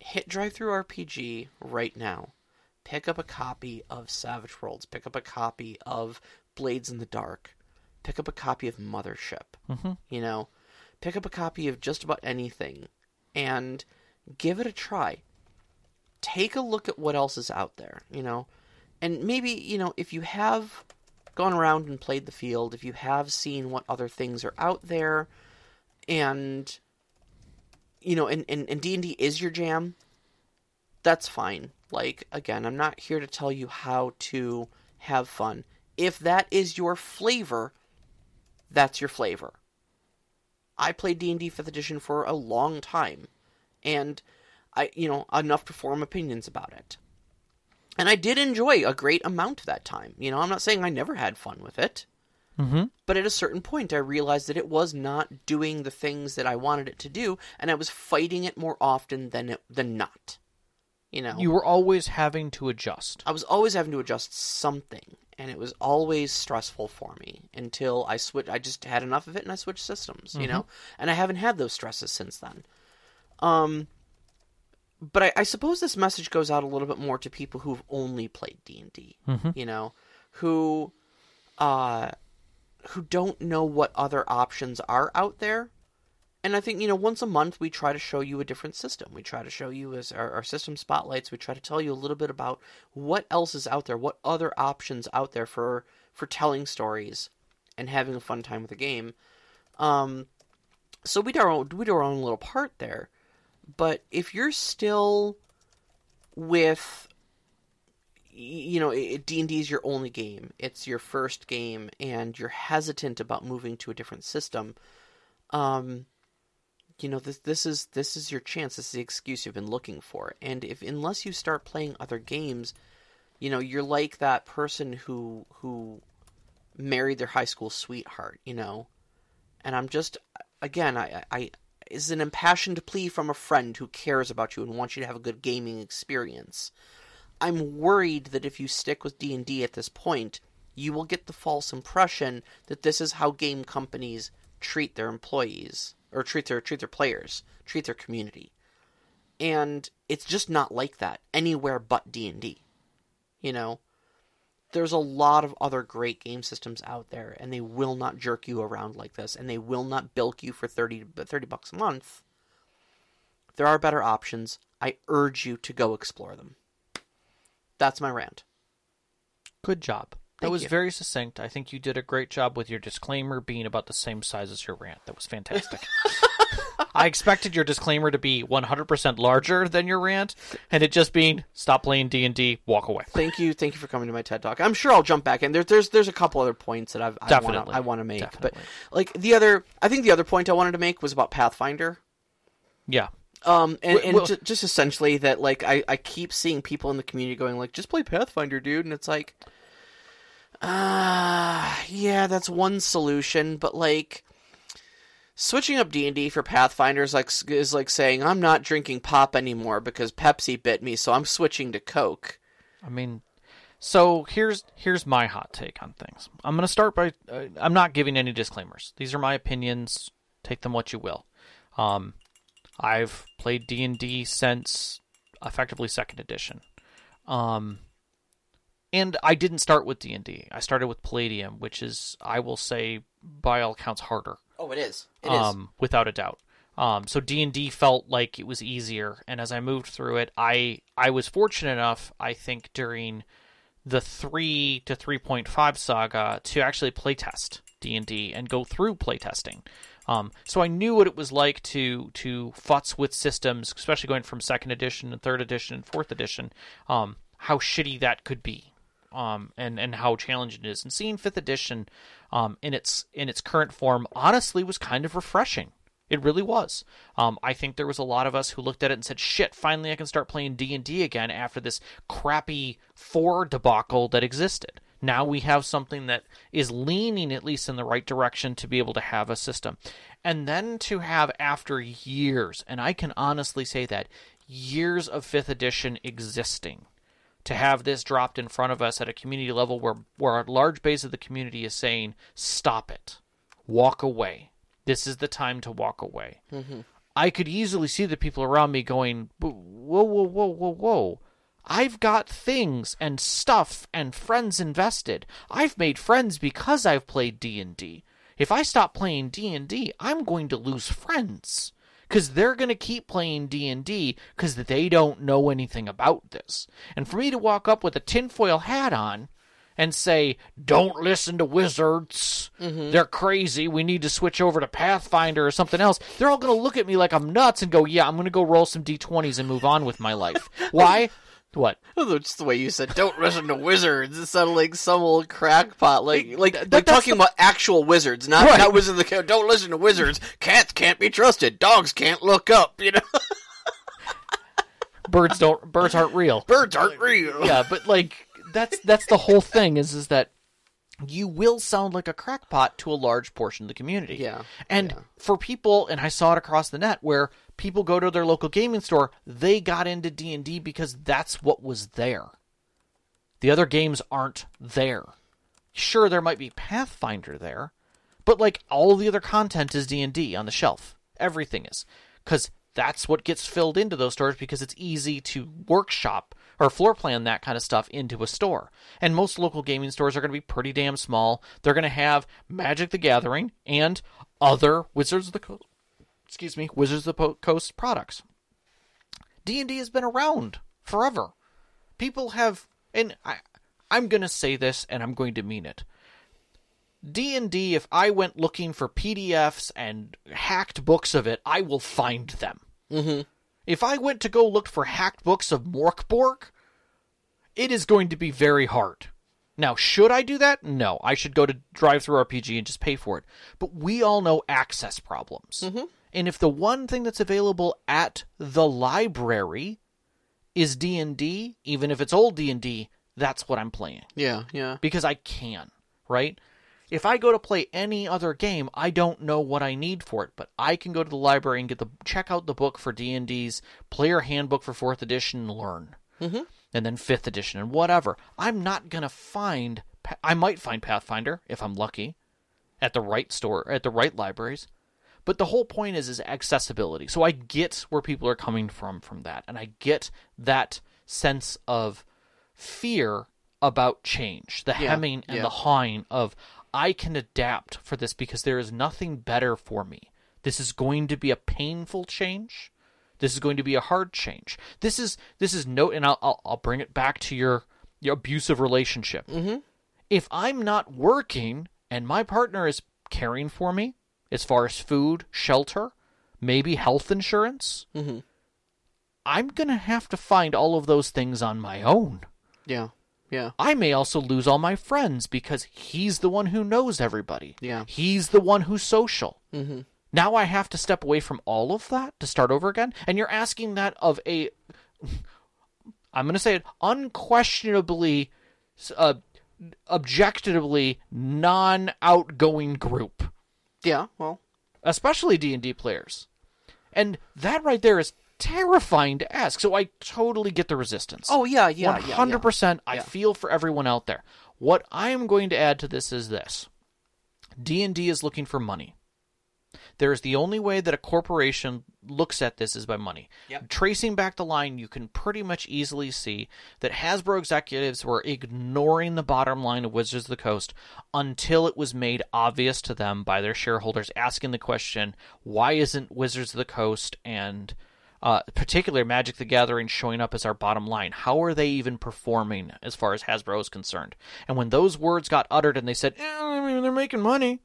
hit DriveThruRPG right now. Pick up a copy of Savage Worlds. Pick up a copy of Blades in the Dark. Pick up a copy of Mothership. Mm-hmm. You know, pick up a copy of just about anything and give it a try. Take a look at what else is out there, you know. And maybe, you know, if you have gone around and played the field, if you have seen what other things are out there and you know, and, and, and D&D is your jam, that's fine. Like, again, I'm not here to tell you how to have fun. If that is your flavor, that's your flavor. I played D&D 5th edition for a long time, and I, you know, enough to form opinions about it. And I did enjoy a great amount of that time. You know, I'm not saying I never had fun with it. Mm-hmm. But at a certain point, I realized that it was not doing the things that I wanted it to do, and I was fighting it more often than it, than not. You know, You were always having to adjust. I was always having to adjust something, and it was always stressful for me until I switched. I just had enough of it, and I switched systems. You know, and I haven't had those stresses since then. Um, but I, I suppose this message goes out a little bit more to people who've only played D and D. You know, who, uh, who don't know what other options are out there. And I think, you know, once a month we try to show you a different system. We try to show you as our, our system spotlights. We try to tell you a little bit about what else is out there, what other options out there for for telling stories and having a fun time with the game. Um, so we do our own, we do our own little part there. But if you're still with you know d&d is your only game it's your first game and you're hesitant about moving to a different system um you know this this is this is your chance. This is the excuse you've been looking for. And if unless you start playing other games you know you're like that person who who married their high school sweetheart you know? And i'm just again i i is an impassioned plea from a friend who cares about you and wants you to have a good gaming experience. I'm worried that if you stick with D&D at this point, you will get the false impression that this is how game companies treat their employees or treat their treat their players, treat their community. And it's just not like that anywhere but D&D. You know, there's a lot of other great game systems out there, and they will not jerk you around like this, and they will not bilk you for 30, 30 bucks a month. There are better options. I urge you to go explore them. That's my rant. Good job. That was you. very succinct. I think you did a great job with your disclaimer being about the same size as your rant. That was fantastic. I expected your disclaimer to be 100% larger than your rant, and it just being stop playing D and D, walk away. Thank you, thank you for coming to my TED talk. I'm sure I'll jump back in. There, there's there's a couple other points that I've I Definitely. I want to make, Definitely. but like the other, I think the other point I wanted to make was about Pathfinder. Yeah, Um, and, and well- ju- just essentially that, like, I, I keep seeing people in the community going, like, just play Pathfinder, dude. And it's like, ah, yeah, that's one solution, but, like, switching up D&D for Pathfinder is like, is like saying, I'm not drinking pop anymore because Pepsi bit me, so I'm switching to Coke. I mean, so here's here's my hot take on things. I'm going to start by uh, I'm not giving any disclaimers. These are my opinions. Take them what you will. Um, I've played D and D since effectively second edition. Um, and I didn't start with D and D. I started with Palladium, which is I will say by all accounts harder Oh, it is. It is. um, without a doubt. Um, so D and D felt like it was easier, and as I moved through it, I I was fortunate enough, I think, during the three to three point five saga to actually playtest D and D and go through playtesting. Um, so I knew what it was like to to futz with systems, especially going from second edition and third edition and fourth edition. Um, how shitty that could be um, and and how challenging it is. And seeing fifth edition um, in its in its current form honestly was kind of refreshing. It really was. Um, I think there was a lot of us who looked at it and said, "Shit! Finally, I can start playing D and D again after this crappy four debacle that existed." Now we have something that is leaning at least in the right direction to be able to have a system. And then to have after years, and I can honestly say that years of 5th edition existing, to have this dropped in front of us at a community level where, where a large base of the community is saying, stop it, walk away. This is the time to walk away. Mm-hmm. I could easily see the people around me going, "Whoa, whoa, whoa, whoa, whoa. I've got things and stuff and friends invested. I've made friends because I've played D&D. If I stop playing D&D, I'm going to lose friends cuz they're going to keep playing D&D cuz they don't know anything about this. And for me to walk up with a tinfoil hat on and say, "Don't listen to wizards. Mm-hmm. They're crazy. We need to switch over to Pathfinder or something else." They're all going to look at me like I'm nuts and go, "Yeah, I'm going to go roll some d20s and move on with my life." Why? What? Just the way you said, "Don't listen to wizards." It sounded like some old crackpot, like like, that- like talking about actual wizards, not Right. not wizards. That don't listen to wizards. Cats can't be trusted. Dogs can't look up. You know, Birds don't. Birds aren't real. birds aren't real. yeah, but like that's that's the whole thing is is that you will sound like a crackpot to a large portion of the community. Yeah, And yeah. for people and I saw it across the net where people go to their local gaming store, they got into D&D because that's what was there. The other games aren't there. Sure there might be Pathfinder there, but like all the other content is D&D on the shelf. Everything is cuz that's what gets filled into those stores because it's easy to workshop or floor plan that kind of stuff into a store. And most local gaming stores are going to be pretty damn small. They're going to have Magic the Gathering and other Wizards of the Coast, excuse me, Wizards of the Coast products. D&D has been around forever. People have and I I'm going to say this and I'm going to mean it. D&D if I went looking for PDFs and hacked books of it, I will find them. Mhm. If I went to go look for hacked books of Mörk Borg, it is going to be very hard. Now, should I do that? No. I should go to DriveThruRPG and just pay for it. But we all know access problems. Mm-hmm. And if the one thing that's available at the library is D&D, even if it's old D&D, that's what I'm playing yeah, yeah. because I can, right? If I go to play any other game, I don't know what I need for it, but I can go to the library and get the check out the book for D and D's player handbook for fourth edition and learn, mm-hmm. and then fifth edition and whatever. I'm not gonna find. I might find Pathfinder if I'm lucky, at the right store at the right libraries. But the whole point is is accessibility. So I get where people are coming from from that, and I get that sense of fear about change, the Yeah, hemming and yeah. the hawing of I can adapt for this because there is nothing better for me. This is going to be a painful change. This is going to be a hard change. This is this is no, and I'll I'll, I'll bring it back to your your abusive relationship. Mm-hmm. If I'm not working and my partner is caring for me as far as food, shelter, maybe health insurance, Mm-hmm. I'm gonna have to find all of those things on my own. Yeah. Yeah. I may also lose all my friends because he's the one who knows everybody. Yeah. He's the one who's social. Mm-hmm. Now I have to step away from all of that to start over again? And you're asking that of a, I'm going to say it, unquestionably, uh, objectively non outgoing group, Yeah. Well. especially D&D players. And that right there is terrifying to ask. So I totally get the resistance. Oh yeah. Yeah. One yeah, hundred yeah. percent. I feel for everyone out there. What I am going to add to this is this: D and D is looking for money. There is the only way that a corporation looks at this is by money. Yep. Tracing back the line, you can pretty much easily see that Hasbro executives were ignoring the bottom line of Wizards of the Coast until it was made obvious to them by their shareholders asking the question, why isn't Wizards of the Coast and uh, particular Magic the Gathering showing up as our bottom line. How are they even performing as far as Hasbro is concerned? And when those words got uttered and they said, eh, I mean, they're making money,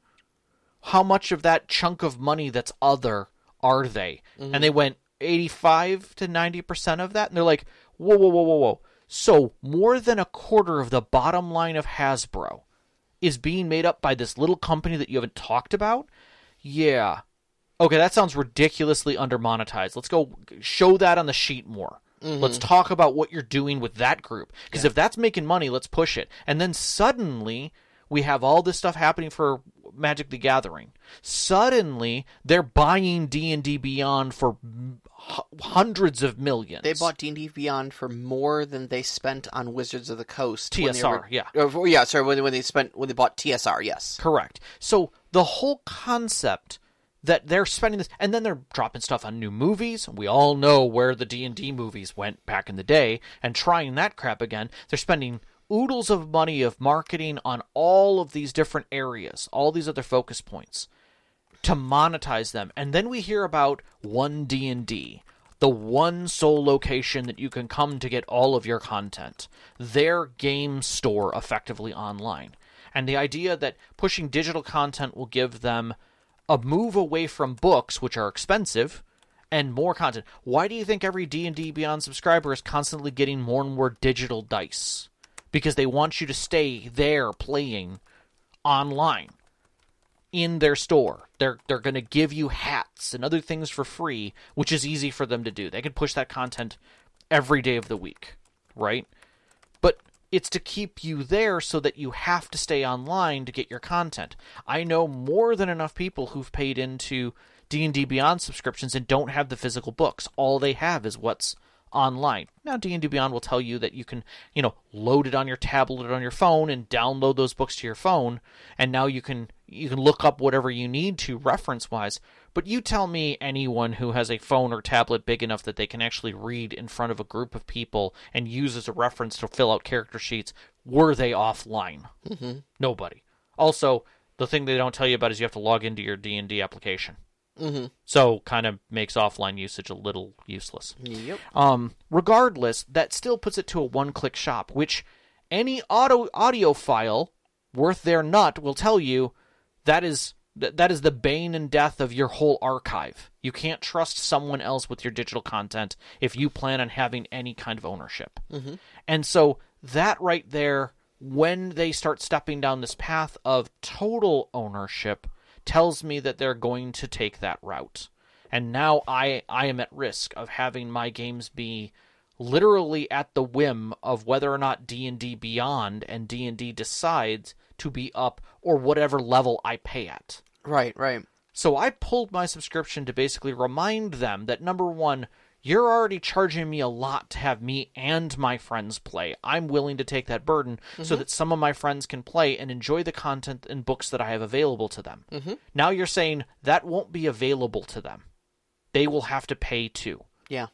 how much of that chunk of money that's other are they? And they went 85 to 90% of that. And they're like, whoa, whoa, whoa, whoa, whoa. So more than a quarter of the bottom line of Hasbro is being made up by this little company that you haven't talked about? Yeah. Okay, that sounds ridiculously under monetized. Let's go show that on the sheet more. Mm-hmm. Let's talk about what you're doing with that group. Because if that's making money, let's push it. And then suddenly we have all this stuff happening for Magic the Gathering. Suddenly they're buying D&D Beyond for hundreds of millions. They bought D and D Beyond for more than they spent on Wizards of the Coast. TSR, were- yeah. Or yeah. Sorry, when when they spent when they bought TSR. Yes. Correct. So the whole concept that they're spending this, and then they're dropping stuff on new movies. We all know where the D and D movies went back in the day, and trying that crap again. They're spending oodles of money of marketing on all of these different areas, all these other focus points to monetize them. And then we hear about one D&D, the one sole location that you can come to get all of your content. Their game store effectively online. And the idea that pushing digital content will give them a move away from books which are expensive and more content. Why do you think every D&D Beyond subscriber is constantly getting more and more digital dice? Because they want you to stay there playing online in their store. They're they're going to give you hats and other things for free, which is easy for them to do. They could push that content every day of the week, right? But it's to keep you there so that you have to stay online to get your content. I know more than enough people who've paid into D&D Beyond subscriptions and don't have the physical books. All they have is what's online. Now D&D Beyond will tell you that you can, you know, load it on your tablet on your phone and download those books to your phone and now you can you can look up whatever you need to reference wise. But you tell me anyone who has a phone or tablet big enough that they can actually read in front of a group of people and use as a reference to fill out character sheets, were they offline? Mm-hmm. Nobody. Also, the thing they don't tell you about is you have to log into your D&D application. Mm-hmm. So kind of makes offline usage a little useless. Yep. Um, regardless, that still puts it to a one-click shop, which any auto audiophile worth their nut will tell you that is that is the bane and death of your whole archive. You can't trust someone else with your digital content if you plan on having any kind of ownership. Mm-hmm. And so that right there, when they start stepping down this path of total ownership, tells me that they're going to take that route. And now I I am at risk of having my games be literally at the whim of whether or not D&D Beyond and D&D decides to be up or whatever level I pay at. Right. Right. So I pulled my subscription to basically remind them that number one, you're already charging me a lot to have me and my friends play. I'm willing to take that burden so that some of my friends can play and enjoy the content and books that I have available to them. Mm-hmm. Now you're saying that won't be available to them. They will have to pay too. Yeah.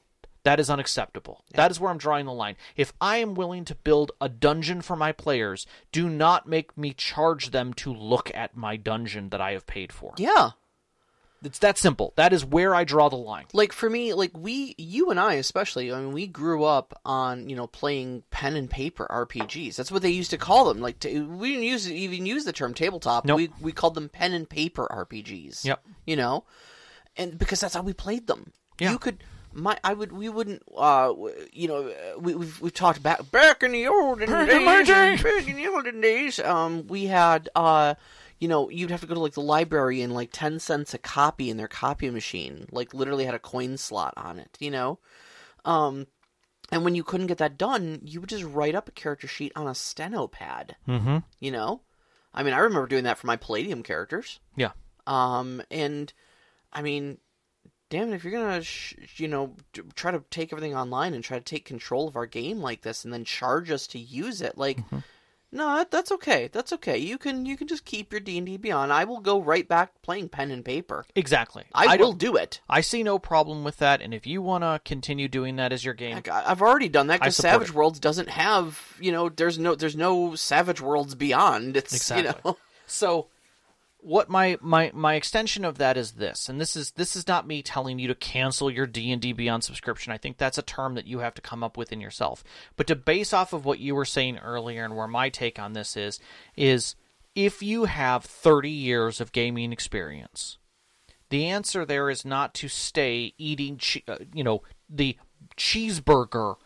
That is unacceptable. That is where I'm drawing the line. If I am willing to build a dungeon for my players, do not make me charge them to look at my dungeon that I have paid for. Yeah. It's that simple. That is where I draw the line. Like for me, like we, you and I especially, I mean, we grew up on you know playing pen and paper RPGs. That's what they used to call them. Like to, we didn't use even use the term tabletop. Nope. We we called them pen and paper RPGs. Yep. You know, and because that's how we played them. Yeah. You could. My, I would, we wouldn't, uh, you know, uh, we, we've, we've talked back, back in the olden Back days, back in the olden days, um, we had, uh, you know, you'd have to go to like the library and like 10 cents a copy in their copy machine, like literally had a coin slot on it, you know? Um, and when you couldn't get that done, you would just write up a character sheet on a steno pad, Mm-hmm. you know? I mean, I remember doing that for my Palladium characters. Yeah. Um, and I mean, damn it, if you're gonna, sh- you know, d- try to take everything online and try to take control of our game like this, and then charge us to use it, like, Mm-hmm. no, that, that's okay. That's okay. You can, you can just keep your D and D Beyond. I will go right back playing pen and paper. Exactly. I, will don't- it. I see no problem with that, and if you want to continue doing that as your game, I- I've already done that because Savage it. Worlds doesn't have, you know, there's no, there's no Savage Worlds Beyond. It's, Exactly. you know, So what my, my my extension of that is this, and this is this is not me telling you to cancel your D and D Beyond subscription. I think that's a term that you have to come up with in yourself. But to base off of what you were saying earlier and where my take on this is is if you have 30 years of gaming experience, the answer there is not to stay eating, che- uh, you know, the cheeseburger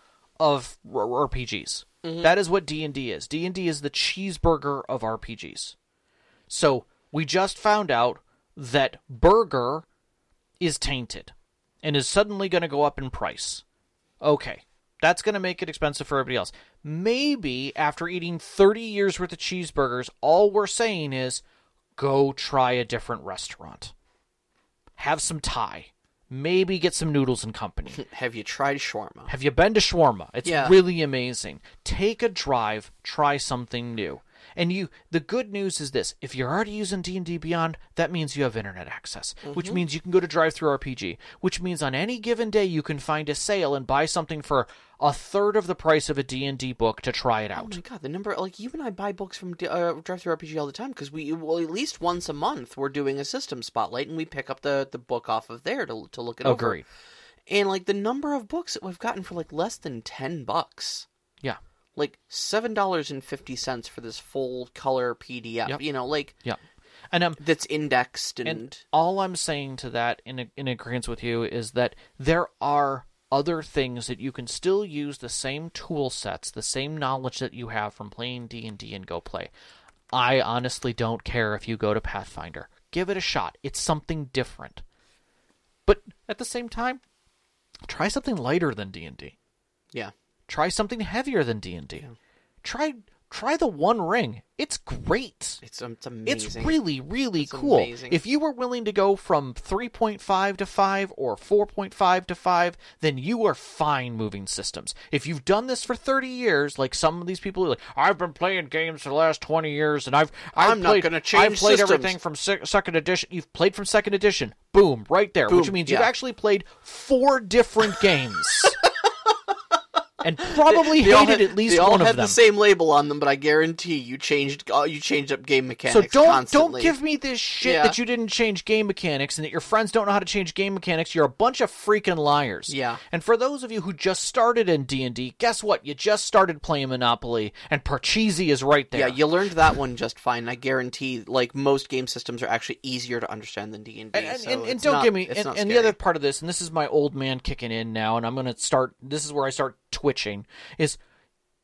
of r- RPGs. That is what D and D is. D and D is the cheeseburger of RPGs. So we just found out that burger is tainted and is suddenly going to go up in price. Okay, that's going to make it expensive for everybody else. Maybe after eating 30 years worth of cheeseburgers, all we're saying is go try a different restaurant. Have some Thai. Maybe get some noodles and company. have you tried shawarma? Have you been to shawarma? It's Yeah. really amazing. Take a drive, try something new. And you the good news is this, if you're already using D&D Beyond, that means you have internet access, which means you can go to DriveThruRPG, which means on any given day you can find a sale and buy something for a third of the price of a D&D book to try it out. Oh my god, the number like you and I buy books from uh, DriveThruRPG all the time because we well at least once a month we're doing a system spotlight and we pick up the the book off of there to to look it over. Agreed. And like the number of books that we've gotten for like less than ten bucks, Yeah. Like seven dollars and fifty cents for this full color PDF. Yep. You know, like Yeah. And um that's indexed and, And all I'm saying to that, in in agreement with you, is that there are other things that you can still use the same tool sets, the same knowledge that you have from playing D and D and go play. I honestly don't care if you go to Pathfinder. Give it a shot. It's something different. But at the same time, try something lighter than D and D. yeah, Try something heavier than D and D. Try try the One Ring. It's great. it's um, it's It's really, really It's cool. amazing. If you were willing to go from 3.5 to 5 or 4.5 to 5, then you are fine moving systems. If you've done this for 30 years, like some of these people are like, I've been playing games for the last 20 years and I've, I've I'm not gonna change I've played systems." everything from se- second edition. You've played from second edition. Boom, right there. which means yeah. you've actually played four different games. And probably They all hated had- at least they all one had of them. the same label on them, but I guarantee you changed uh, you changed up game mechanics. So don't constantly. don't give me this shit Yeah. that you didn't change game mechanics and that your friends don't know how to change game mechanics. You're a bunch of freaking liars. Yeah. And for those of you who just started in D and D, guess what? You just started playing Monopoly, and Parcheesi is right there. Yeah, you learned that one just fine. I guarantee, like most game systems are actually easier to understand than D and D. and, and, don't give me and, and the other part of this, and this is my old man kicking in now, and I'm going to start. This is where I start twitching. Is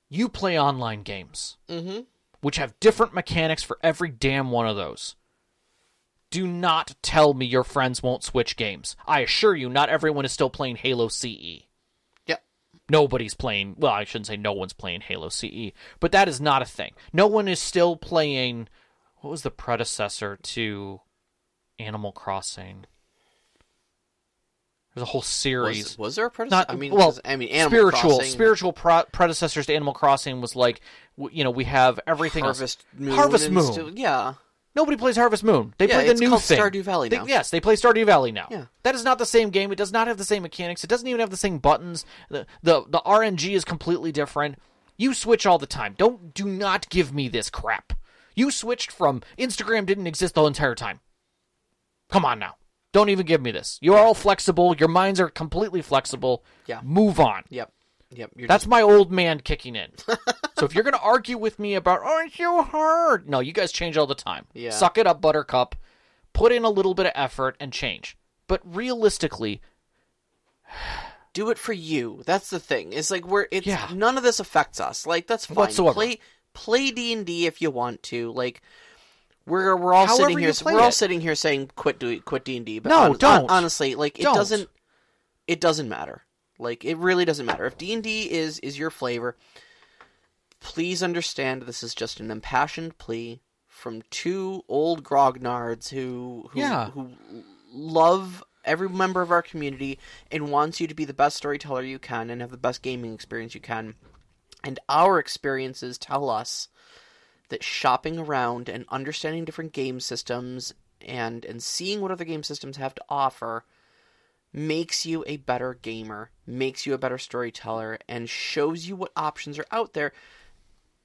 you play online games, hmm which have different mechanics for every damn one of those. Do not tell me your friends won't switch games. I assure you, not everyone is still playing Halo CE. Yep. Nobody's playing. Well, I shouldn't say no one's playing Halo CE, but that is not a thing. No one is still playing. What was the predecessor to Animal Crossing? There's a whole series. Was, was there a predecessor? Not I mean, well. I mean, Animal spiritual Crossing, spiritual pro- predecessors to Animal Crossing was like, you know, we have everything else. Harvest Moon, Harvest Moon. still- yeah, Nobody plays Harvest Moon. They Yeah, play the it's new called thing. Stardew Valley They- now. yes, they play Stardew Valley now. Yeah. That is not the same game. It does not have the same mechanics. It doesn't even have the same buttons. The the the RNG is completely different. You switch all the time. Don't do not give me this crap. You switched from Instagram didn't exist the entire time. Come on now. Don't even give me this. You're all flexible. Your minds are completely flexible. Yeah. Move on. Yep. Yep. You're That's my old man kicking in. so if you're going to argue with me about, oh, aren't you hard. No, you guys change all the time. Yeah. Suck it up, Buttercup. Put in a little bit of effort and change. But realistically, do it for you. That's the thing. It's like we're it's Yeah. none of this affects us. Like that's fine. Whatsoever. Play play D and D if you want to. Like we're we're all However sitting here we're all sitting here saying quit do quit D and D. But No, hon- don't. honestly, like it Don't. doesn't it doesn't matter. Like it really doesn't matter if D and D is is your flavor. Please understand this is just an impassioned plea from two old grognards who who, Yeah. who love every member of our community and wants you to be the best storyteller you can and have the best gaming experience you can. And our experiences tell us that shopping around and understanding different game systems and and seeing what other game systems have to offer makes you a better gamer, makes you a better storyteller and shows you what options are out there.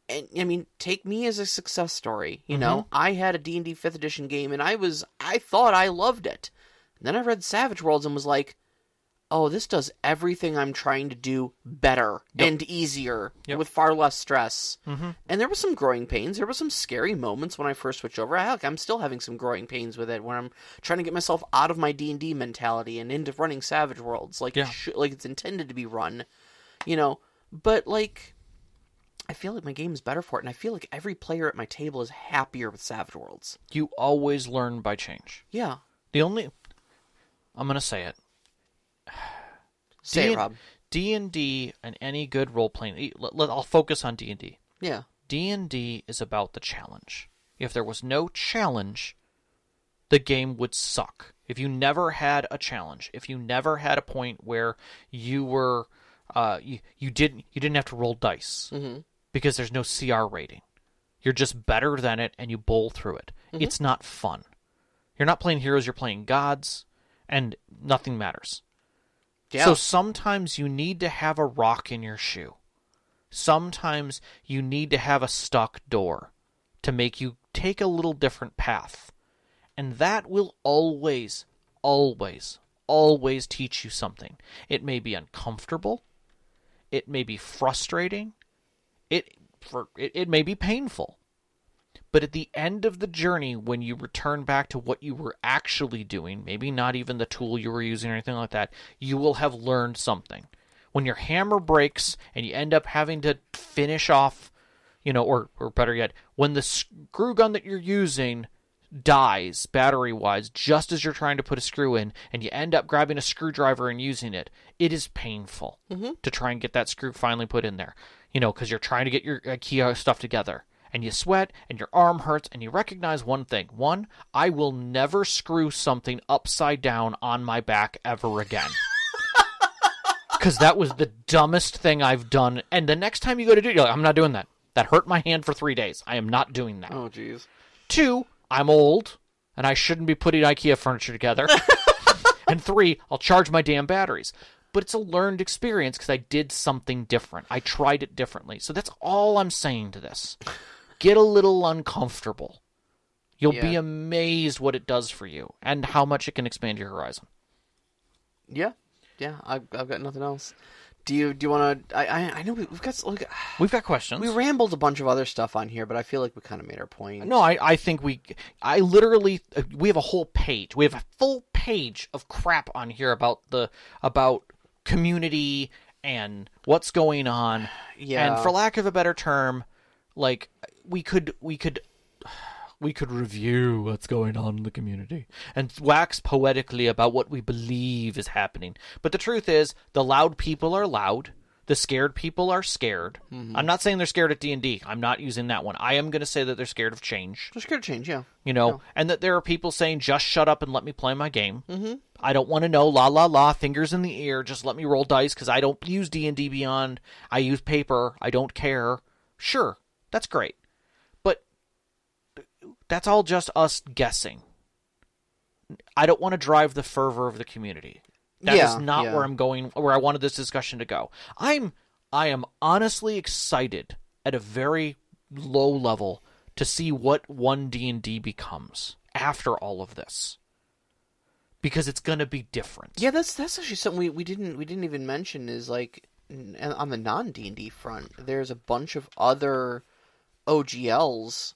And I mean, take me as a success story. You know, mm-hmm. I had a D&D 5th edition game and I was I thought I loved it. And then I read Savage Worlds and was like, "Oh, this does everything I'm trying to do better and easier Yep. with far less stress." Mm-hmm. And there were some growing pains. There were some scary moments when I first switched over. Heck, I'm still having some growing pains with it when I'm trying to get myself out of my D and D mentality and into running Savage Worlds like Yeah. it should, like it's intended to be run. You know, but like. I feel like my game is better for it, and I feel like every player at my table is happier with Savage Worlds. you always learn by change. Yeah. The only. I'm going to say it. Say D- it, Rob. D&D and any good role-playing... let- let- I'll focus on D&D. Yeah. D&D is about the challenge. If there was no challenge, the game would suck. If you never had a challenge, if you never had a point where you were uh, you, you didn't you didn't have to roll dice because there's no CR rating. You're just better than it and you bowl through it. It's not fun. You're not playing heroes, you're playing gods and nothing matters. Yeah. So sometimes you need to have a rock in your shoe. Sometimes you need to have a stuck door to make you take a little different path. And that will always, always, always teach you something. It may be uncomfortable. It may be frustrating. It for it, it may be painful. But at the end of the journey, when you return back to what you were actually doing, maybe not even the tool you were using or anything like that, you will have learned something. When your hammer breaks and you end up having to finish off, you know, or, or better yet, when the screw gun that you're using dies battery wise just as you're trying to put a screw in and you end up grabbing a screwdriver and using it, it is painful mm-hmm. to try and get that screw finally put in there. You know, because you're trying to get your IKEA stuff together and you sweat and your arm hurts and you recognize one thing. One, I will never screw something upside down on my back ever again. Because that was the dumbest thing I've done. And the next time you go to do it, you're like, I'm not doing that. That hurt my hand for three days. I am not doing that. Oh, jeez. Two, I'm old and I shouldn't be putting IKEA furniture together. and three, I'll charge my damn batteries. But it's a learned experience because I did something different. I tried it differently. So that's all I'm saying to this. Get a little uncomfortable. You'll be amazed what it does for you and how much it can expand your horizon. Yeah. Yeah. I've, I've got nothing else. Do you do you want to? I, I I know we, we've got like, We've got questions. we rambled a bunch of other stuff on here, but I feel like we kind of made our point. No, I, I think we, I literally, we have a whole page. We have a full page of crap on here about the, about community and what's going on. Yeah. And for lack of a better term, like we could, we could, we could review what's going on in the community and wax poetically about what we believe is happening. But the truth is, the loud people are loud. The scared people are scared. I'm not saying they're scared at D&D. I'm not using that one. I am going to say that they're scared of change Just gonna change. Yeah. you know, and that there are people saying, just shut up and let me play my game. Mm-hmm. I don't want to know, la la la, fingers in the ear, just let me roll dice because I don't use D&D Beyond. I use paper. I don't care. Sure, that's great. But that's all just us guessing. I don't want to drive the fervor of the community. That is Yeah, not yeah. where I'm going where I wanted this discussion to go. I'm I am honestly excited at a very low level to see what one D&D becomes after all of this. Because it's going to be different. Yeah, that's that's actually something we, we didn't we didn't even mention is like on the non D and D front. There's a bunch of other OGLs.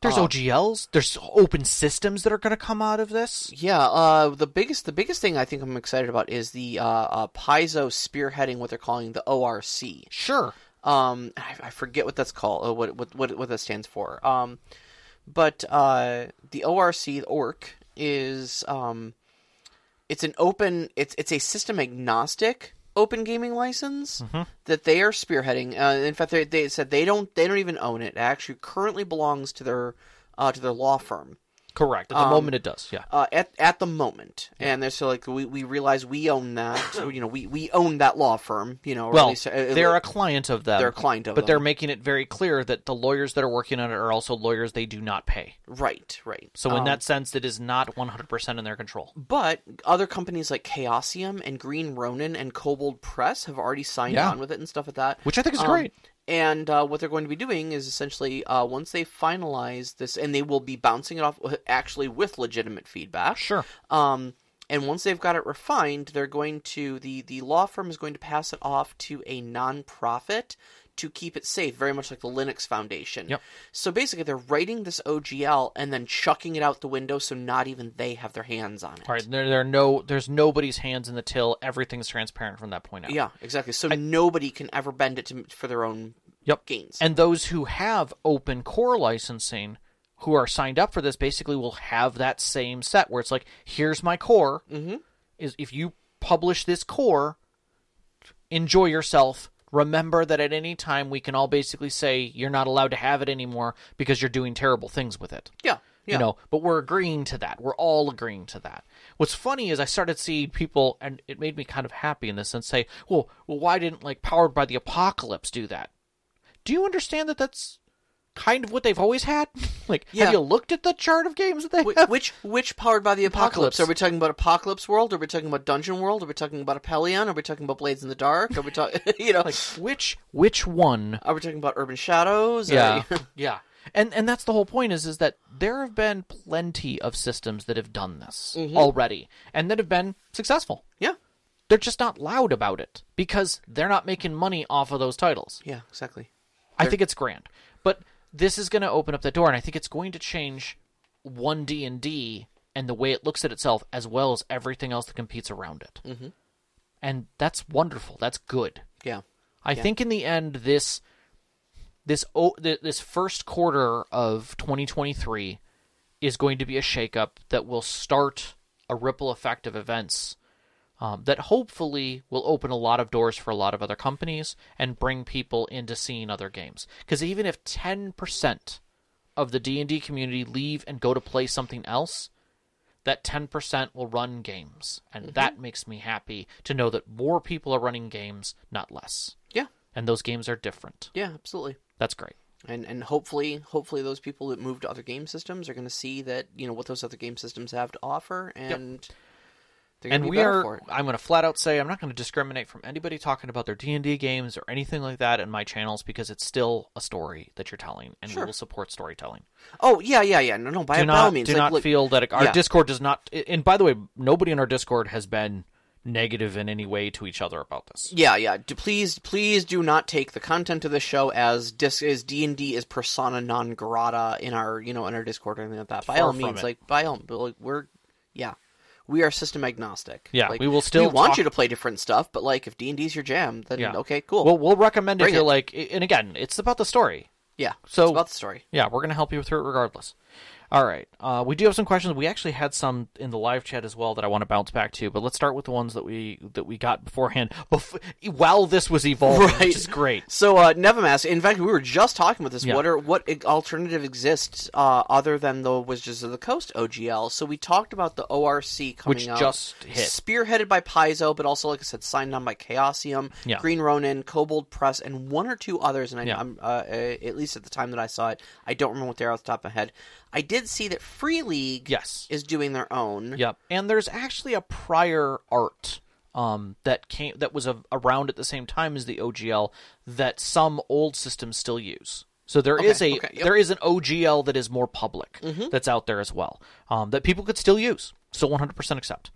There's Uh, OGLs, there's open systems that are going to come out of this. Yeah, uh, the biggest the biggest thing I think I'm excited about is the uh, uh, Paizo spearheading what they're calling the ORC. Sure. Um, I, I forget what that's called. Uh, what what what what that stands for. Um, but uh, the ORC, the ORC, is um, it's an open. It's it's a system agnostic open gaming license that they are spearheading. Uh, in fact, they, they said they don't they don't even own it. It actually currently belongs to their uh, to their law firm. Correct. At the Um, moment it does. Yeah. Uh, at at the moment, and they're so like we, we realize we own that. you know, we, we own that law firm. You know, or at Well, least, uh, they're a client of them. they're a client of but they're making it very clear that the lawyers that are working on it are also lawyers they do not pay. right, right. So in Um, that sense, it is not 100% in their control. But other companies like Chaosium and Green Ronin and Kobold Press have already signed Yeah. on with it and stuff like that. Which I think is Um, great. And uh, what they're going to be doing is essentially uh, once they finalize this, and they will be bouncing it off actually with legitimate feedback. Sure. Um, and once they've got it refined, they're going to the the law firm is going to pass it off to a nonprofit to keep it safe, very much like the Linux Foundation. Yep. So basically, they're writing this OGL and then chucking it out the window, so not even they have their hands on it. All right. There, there are no. There's nobody's hands in the till. Everything's transparent from that point out. Yeah, exactly. So nobody can ever bend it to, for their own Yep. gains. And those who have open core licensing, who are signed up for this, basically will have that same set where it's like, here's my core. Mm-hmm. Is if you publish this core, enjoy yourself. Remember that at any time we can all basically say you're not allowed to have it anymore because you're doing terrible things with it. yeah, yeah. You know, but we're agreeing to that. We're all agreeing to that. What's funny is I started seeing people, and it made me kind of happy in this sense, say, "Well, well, why didn't like Powered by the Apocalypse do that?" Do you understand that that's kind of what they've always had? like, Yeah. have you looked at the chart of games that they Wh- have? which which powered by the apocalypse? Apocalypse. Are we talking about Apocalypse World? Are we talking about Dungeon World? Are we talking about Apellion? Are we talking about Blades in the Dark? Are we talking, you know, Like, which which one? are we talking about Urban Shadows? Yeah, yeah. And and that's the whole point is is that there have been plenty of systems that have done this mm-hmm. already and that have been successful. yeah, They're just not loud about it because they're not making money off of those titles. yeah, exactly. I think it's grand, but this is going to open up the door, and I think it's going to change one D and D and the way it looks at itself, as well as everything else that competes around it. Mm-hmm. And that's wonderful. That's good. Yeah, I think in the end, this this o- this first quarter of 2023 is going to be a shakeup that will start a ripple effect of events um, that hopefully will open a lot of doors for a lot of other companies and bring people into seeing other games. Because even if 10% of the D&D community leave and go to play something else, that 10% will run games. And that makes me happy to know that more people are running games, not less. yeah, And those games are different. yeah, absolutely. That's great. And and hopefully, hopefully those people that move to other game systems are going to see that you know what those other game systems have to offer, and going and be we are it. i'm going to flat out say i'm not going to discriminate from anybody talking about their d&d games or anything like that in my channels because it's still a story that you're telling and Sure. we will support storytelling Oh yeah, yeah, yeah. No, no. By, do by all means, do like, not look- feel that our yeah. discord does not and by the way nobody in our discord has been negative in any way to each other about this Yeah, yeah. Do, please, please do not take the content of the show as dis as D and D is persona non grata in our you know in our Discord or anything like that. By Far all means, it. like by all, but, like we're yeah, we are system agnostic. Yeah, like, we will still we want talk- you to play different stuff, but like if D and D's your jam, then yeah okay, cool. well we'll recommend Bring if you're it. like and again it's about the story yeah. so- it's about the story. Yeah, we're going to help you through it regardless. All right. Uh, we do have some questions. We actually had some in the live chat as well that I want to bounce back to, but let's start with the ones that we that we got beforehand bef- while this was evolving, Right. which is great. So, uh, Nevamas, in fact, we were just talking about this. Yeah. What are what alternative exists uh, other than the Wizards of the Coast OGL? So we talked about the ORC coming Which out, just hit. spearheaded by Paizo, but also, like I said, signed on by Chaosium, Yeah. Green Ronin, Kobold Press, and one or two others. And I, Yeah. I'm uh, uh, at least at the time that I saw it, I don't remember what they're off the top of my head. I did see that Free League yes. is doing their own. Yep. And there's actually a prior art um, that came that was a, around at the same time as the OGL that some old systems still use. So there okay, is a okay, yep. there is an OGL that is more public mm-hmm. that's out there as well um, that people could still use. Still 100% accept.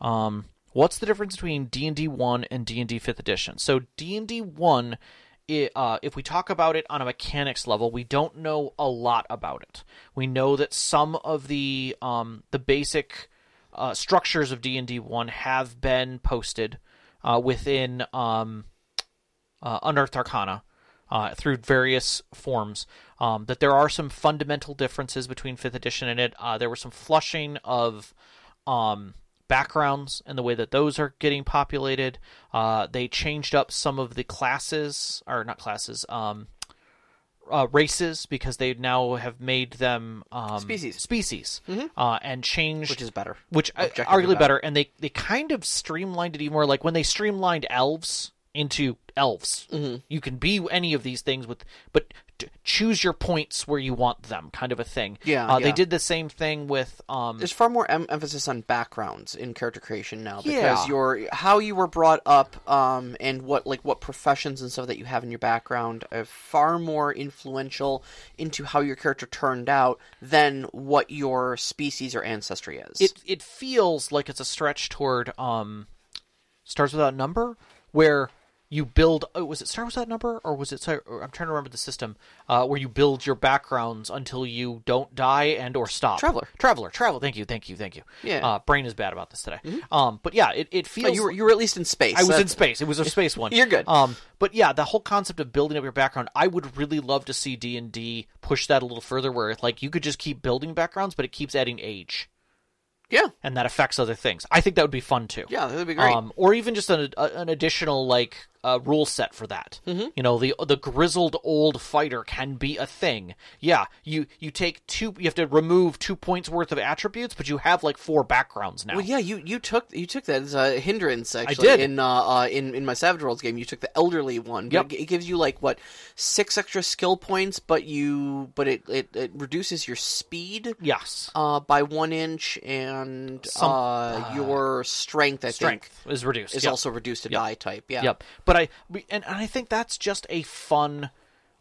Um, what's the difference between D&D 1 and D&D 5th edition? So D&D 1 it, uh, if we talk about it on a mechanics level, we don't know a lot about it. We know that some of the um, the basic uh, structures of D and D one have been posted uh, within um, uh, Unearthed Arcana. Uh, through various forms, um, that there are some fundamental differences between fifth edition and it. Uh, there was some flushing of um, backgrounds and the way that those are getting populated. Uh, they changed up some of the classes, or not classes, um, uh, races because they now have made them um, Species. species, uh, and changed Which is better. which uh, arguably better. better. And they they kind of streamlined it even more. Like when they streamlined elves into elves, Mm-hmm. you can be any of these things with, but choose your points where you want them, kind of a thing. Yeah, uh, they did the same thing with um, There's far more em- emphasis on backgrounds in character creation now because Yeah. your how you were brought up um, and what like what professions and stuff that you have in your background are far more influential into how your character turned out than what your species or ancestry is. it it feels like it's a stretch toward um stars without number where you build oh, was it Star Wars that number or was it or I'm trying to remember the system uh, where you build your backgrounds until you don't die and or stop Traveler. traveler travel thank you thank you thank you Yeah. uh, brain is bad about this today um but yeah it, it feels Oh, you were you were at least in space. I was in space. It was a space one. You're good. Um, but yeah, the whole concept of building up your background, I would really love to see D and D push that a little further, where like you could just keep building backgrounds, but it keeps adding age. Yeah, and that affects other things. I think that would be fun too. yeah, that would be great. Um, or even just an, a, an additional like uh, rule set for that. Mm-hmm. You know, the the grizzled old fighter can be a thing. Yeah, you you take two. You have to remove two points worth of attributes, but you have like four backgrounds now. Well, yeah, you, you took you took that as a hindrance actually I did. in uh, uh in in my Savage Worlds game. You took the elderly one. Yep. it, it gives you like what six extra skill points, but you but it it, it reduces your speed Yes. uh by one inch and Some- uh, your strength. I Strength think is reduced. is Yep. also reduced to die type. Yeah. Yep. But I and, and I think that's just a fun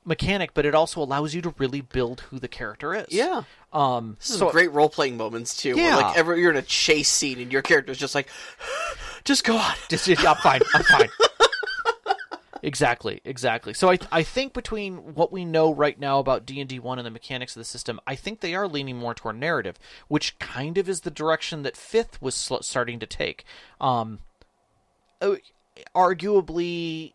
mechanic, but it also allows you to really build who the character is. Yeah. Um. This is so great role playing moments too. where, Yeah. like ever you're in a chase scene and your character's just like, just go on. Just, just- I'm fine. I'm fine. exactly, exactly. So I I think between what we know right now about D and D one and the mechanics of the system, I think they are leaning more toward narrative, which kind of is the direction that Fifth was sl- starting to take. Um, uh, arguably,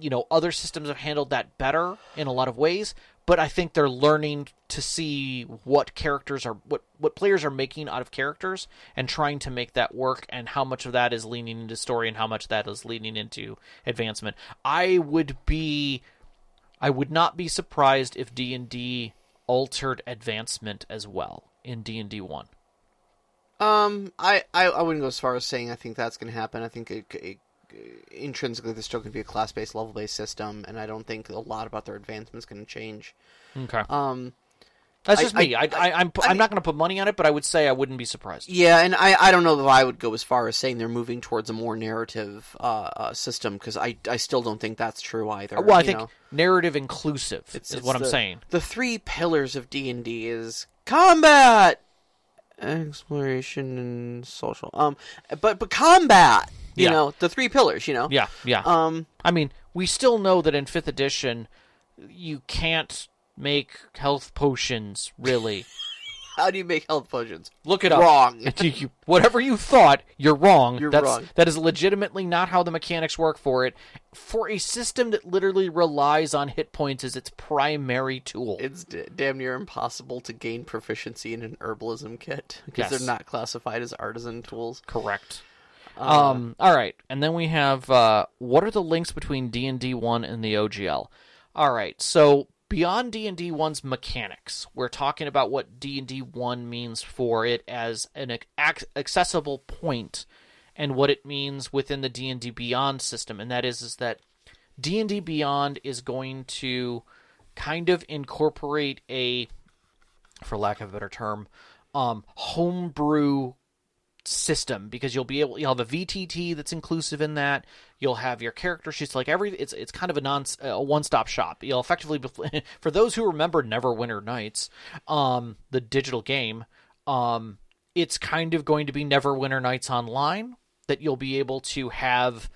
you know, other systems have handled that better in a lot of ways, but I think they're learning to see what characters are what what players are making out of characters and trying to make that work and how much of that is leaning into story and how much that is leaning into advancement. I would be I would not be surprised if D&D altered advancement as well in D&D 1. Um, I, I, I wouldn't go as far as saying I think that's going to happen. I think it, it, intrinsically there's still going to be a class based, level based system, and I don't think a lot about their advancements going to change. Okay. Um, That's I- just me. I, I- I, I'm I I'm not going to put money on it, but I would say I wouldn't be surprised. yeah, and I, I don't know that I would go as far as saying they're moving towards a more narrative uh, uh, system because I, I still don't think that's true either. Well, I think know? narrative inclusive It's, is it's what I'm saying. The three pillars of D and D is combat, exploration, and social. Um, but but combat, you Yeah. know, the three pillars. You know, Yeah, yeah. Um, I mean, we still know that in fifth edition, you can't make health potions. Really, how do you make health potions? look it up. Wrong. You- Whatever you thought, you're wrong. You're That's, wrong. That is legitimately not how the mechanics work for it. For a system that literally relies on hit points as its primary tool. It's d- damn near impossible to gain proficiency in an herbalism kit because Yes. they're not classified as artisan tools. Correct. Uh, um. All right, and then we have uh, what are the links between D and D one and the OGL? All right, so beyond D and D one's mechanics, we're talking about what D and D one means for it as an accessible point, and what it means within the D and D Beyond system, and that is is that D and D Beyond is going to kind of incorporate a for lack of a better term, um, homebrew system because you'll be able you'll have a VTT that's inclusive in that. You'll have your character sheets like every it's it's kind of a non a one stop shop. You'll effectively be- for those who remember Neverwinter Nights, um, the digital game, um, it's kind of going to be Neverwinter Nights online that you'll be able to have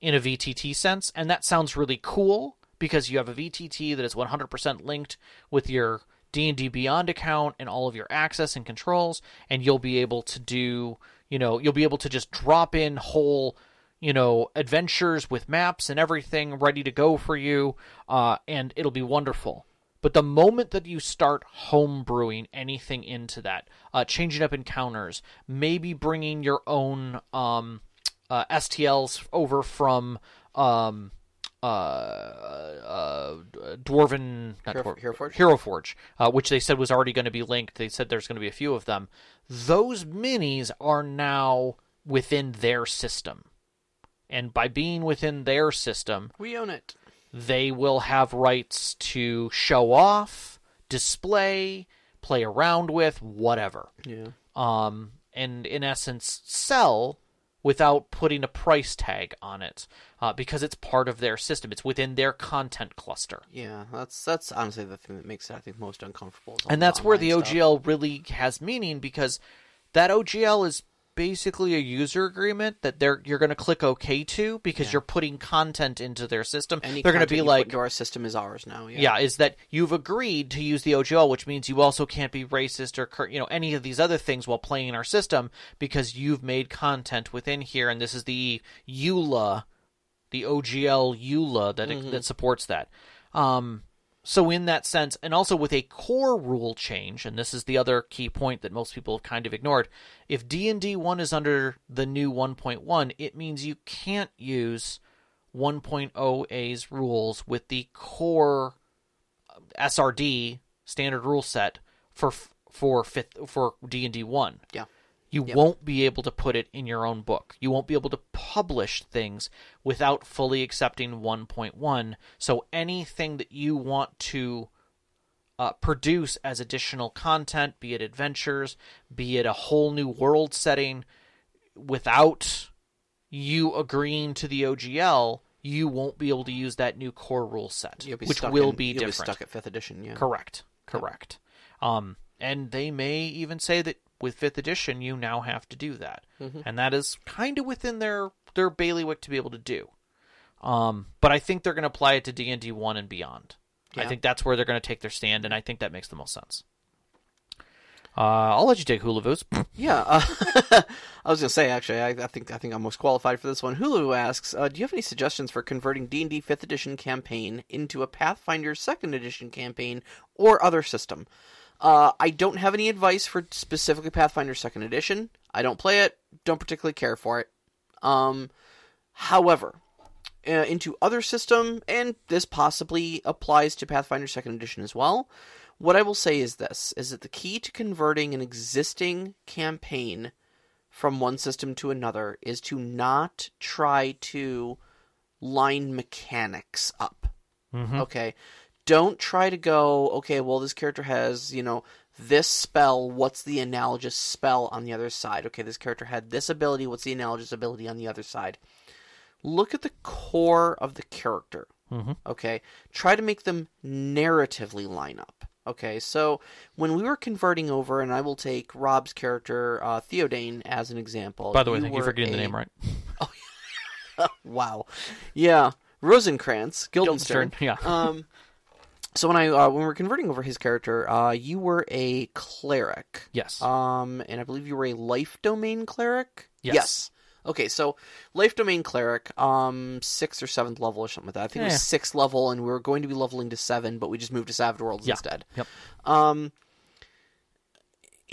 in a VTT sense, and that sounds really cool because you have a VTT that is 100% linked with your D&D Beyond account and all of your access and controls and you'll be able to do, you know, you'll be able to just drop in whole, you know, adventures with maps and everything ready to go for you uh, and it'll be wonderful. But the moment that you start homebrewing anything into that, uh, changing up encounters, maybe bringing your own um, uh, STLs over from um, uh, uh, Dwarven not Hero- Dwarven, Hero Forge? Hero Forge, uh, which they said was already going to be linked. They said there's going to be a few of them. Those minis are now within their system, and by being within their system, We own it. they will have rights to show off, display, play around with, whatever. Yeah. Um, and in essence, sell without putting a price tag on it uh, because it's part of their system. It's within their content cluster. Yeah, that's that's honestly the thing that makes it I think most uncomfortable. And that's where the online stuff. OGL really has meaning because that OGL is basically a user agreement that they're you're going to click OK to because you're putting content into their system. Any they're going to be like into our system is ours now. Yeah. yeah, is that you've agreed to use the OGL, which means you also can't be racist or you know any of these other things while playing in our system because you've made content within here, and this is the EULA, the OGL EULA that Mm-hmm. that supports that. Um, so in that sense, and also with a core rule change, and this is the other key point that most people have kind of ignored. If D and D one is under the new 1.1, it means you can't use 1.0a's rules with the core uh, SRD standard rule set for for fifth for D and D one. Yeah. You Yep. won't be able to put it in your own book. You won't be able to publish things without fully accepting 1.1. So anything that you want to uh, produce as additional content, be it adventures, be it a whole new world setting, without you agreeing to the OGL, you won't be able to use that new core rule set, be which will in- be you'll different. stuck at fifth edition. Yeah. Correct. Correct. Um, and they may even say that with fifth edition, you now have to do that, Mm-hmm. and that is kind of within their their bailiwick to be able to do. Um, but I think they're going to apply it to D and D one and beyond. I think that's where they're going to take their stand, and I think that makes the most sense. Uh, I'll let you take Hulavu's. Yeah, uh, I was gonna say actually, I, I think I think I'm most qualified for this one. Hulu asks, uh, "Do you have any suggestions for converting D and D Fifth Edition campaign into a Pathfinder Second Edition campaign or other system?" Uh, I don't have any advice for specifically Pathfinder Second Edition. I don't play it. Don't particularly care for it. Um, however, uh, into other system, and this possibly applies to Pathfinder Second Edition as well. What I will say is this: is that the key to converting an existing campaign from one system to another is to not try to line mechanics up. Okay, don't try to go. Okay, well, this character has you know this spell. What's the analogous spell on the other side? Okay, this character had this ability. What's the analogous ability on the other side? look at the core of the character. Okay, try to make them narratively line up. Okay, so when we were converting over, and I will take Rob's character uh, Theodane as an example. By the way, thank you for getting the name right. oh, Wow, yeah, Rosencrantz, Guildenstern. Guildenstern, yeah. Um, so when I uh, when we were converting over his character, uh, you were a cleric. Yes. Um, and I believe you were a life domain cleric. Yes. Okay, so life domain cleric, um, sixth or seventh level or something like that. I think it was sixth level, and we were going to be leveling to seven, but we just moved to Savage Worlds Yeah. instead. Yep. Um,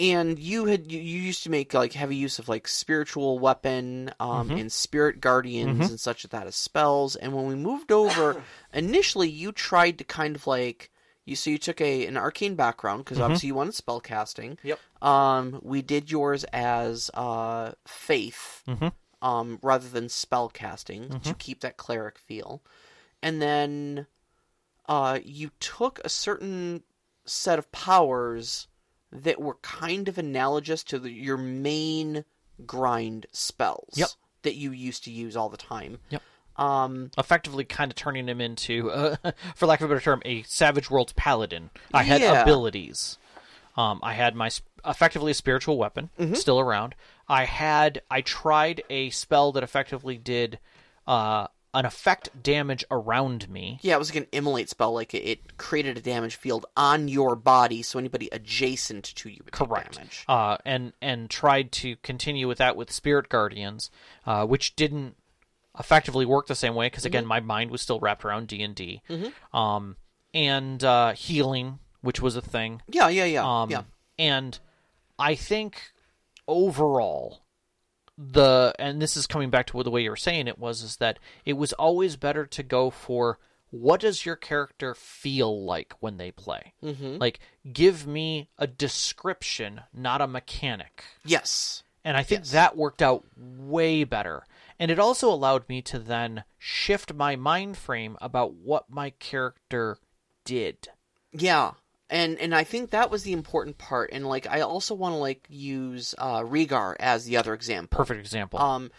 and you had you, you used to make like heavy use of like spiritual weapon, um, Mm-hmm. and spirit guardians and such like that as spells. And when we moved over, initially you tried to kind of like you so you took a an arcane background because obviously you wanted spell casting. Mm-hmm. Yep. Um, we did yours as uh faith, Mhm. um, rather than spell casting Mm-hmm. to keep that cleric feel, and then uh, you took a certain set of powers that were kind of analogous to the, your main grind spells Yep. that you used to use all the time. Yep. Um, Effectively, kind of turning him into, uh, for lack of a better term, a Savage Worlds paladin. I had Yeah. abilities. Um, I had my sp- effectively a spiritual weapon Mm-hmm. still around. I had I tried a spell that effectively did uh, an effect damage around me. yeah, it was like an immolate spell. Like it, created a damage field on your body, so anybody adjacent to you would Correct. damage. Uh, and and tried to continue with that with Spirit Guardians, uh, which didn't effectively work the same way because again, my mind was still wrapped around D and D. Um, and uh, healing, which was a thing. Yeah, yeah, yeah, Um, yeah. And I think overall, the and this is coming back to the way you were saying it was is that it was always better to go for what does your character feel like when they play? Mm-hmm. Like, give me a description, not a mechanic. Yes. And I think that worked out way better. And it also allowed me to then shift my mind frame about what my character did. Yeah. And and I think that was the important part. And like I also want to like use uh Rhaegar as the other example. Perfect example. Um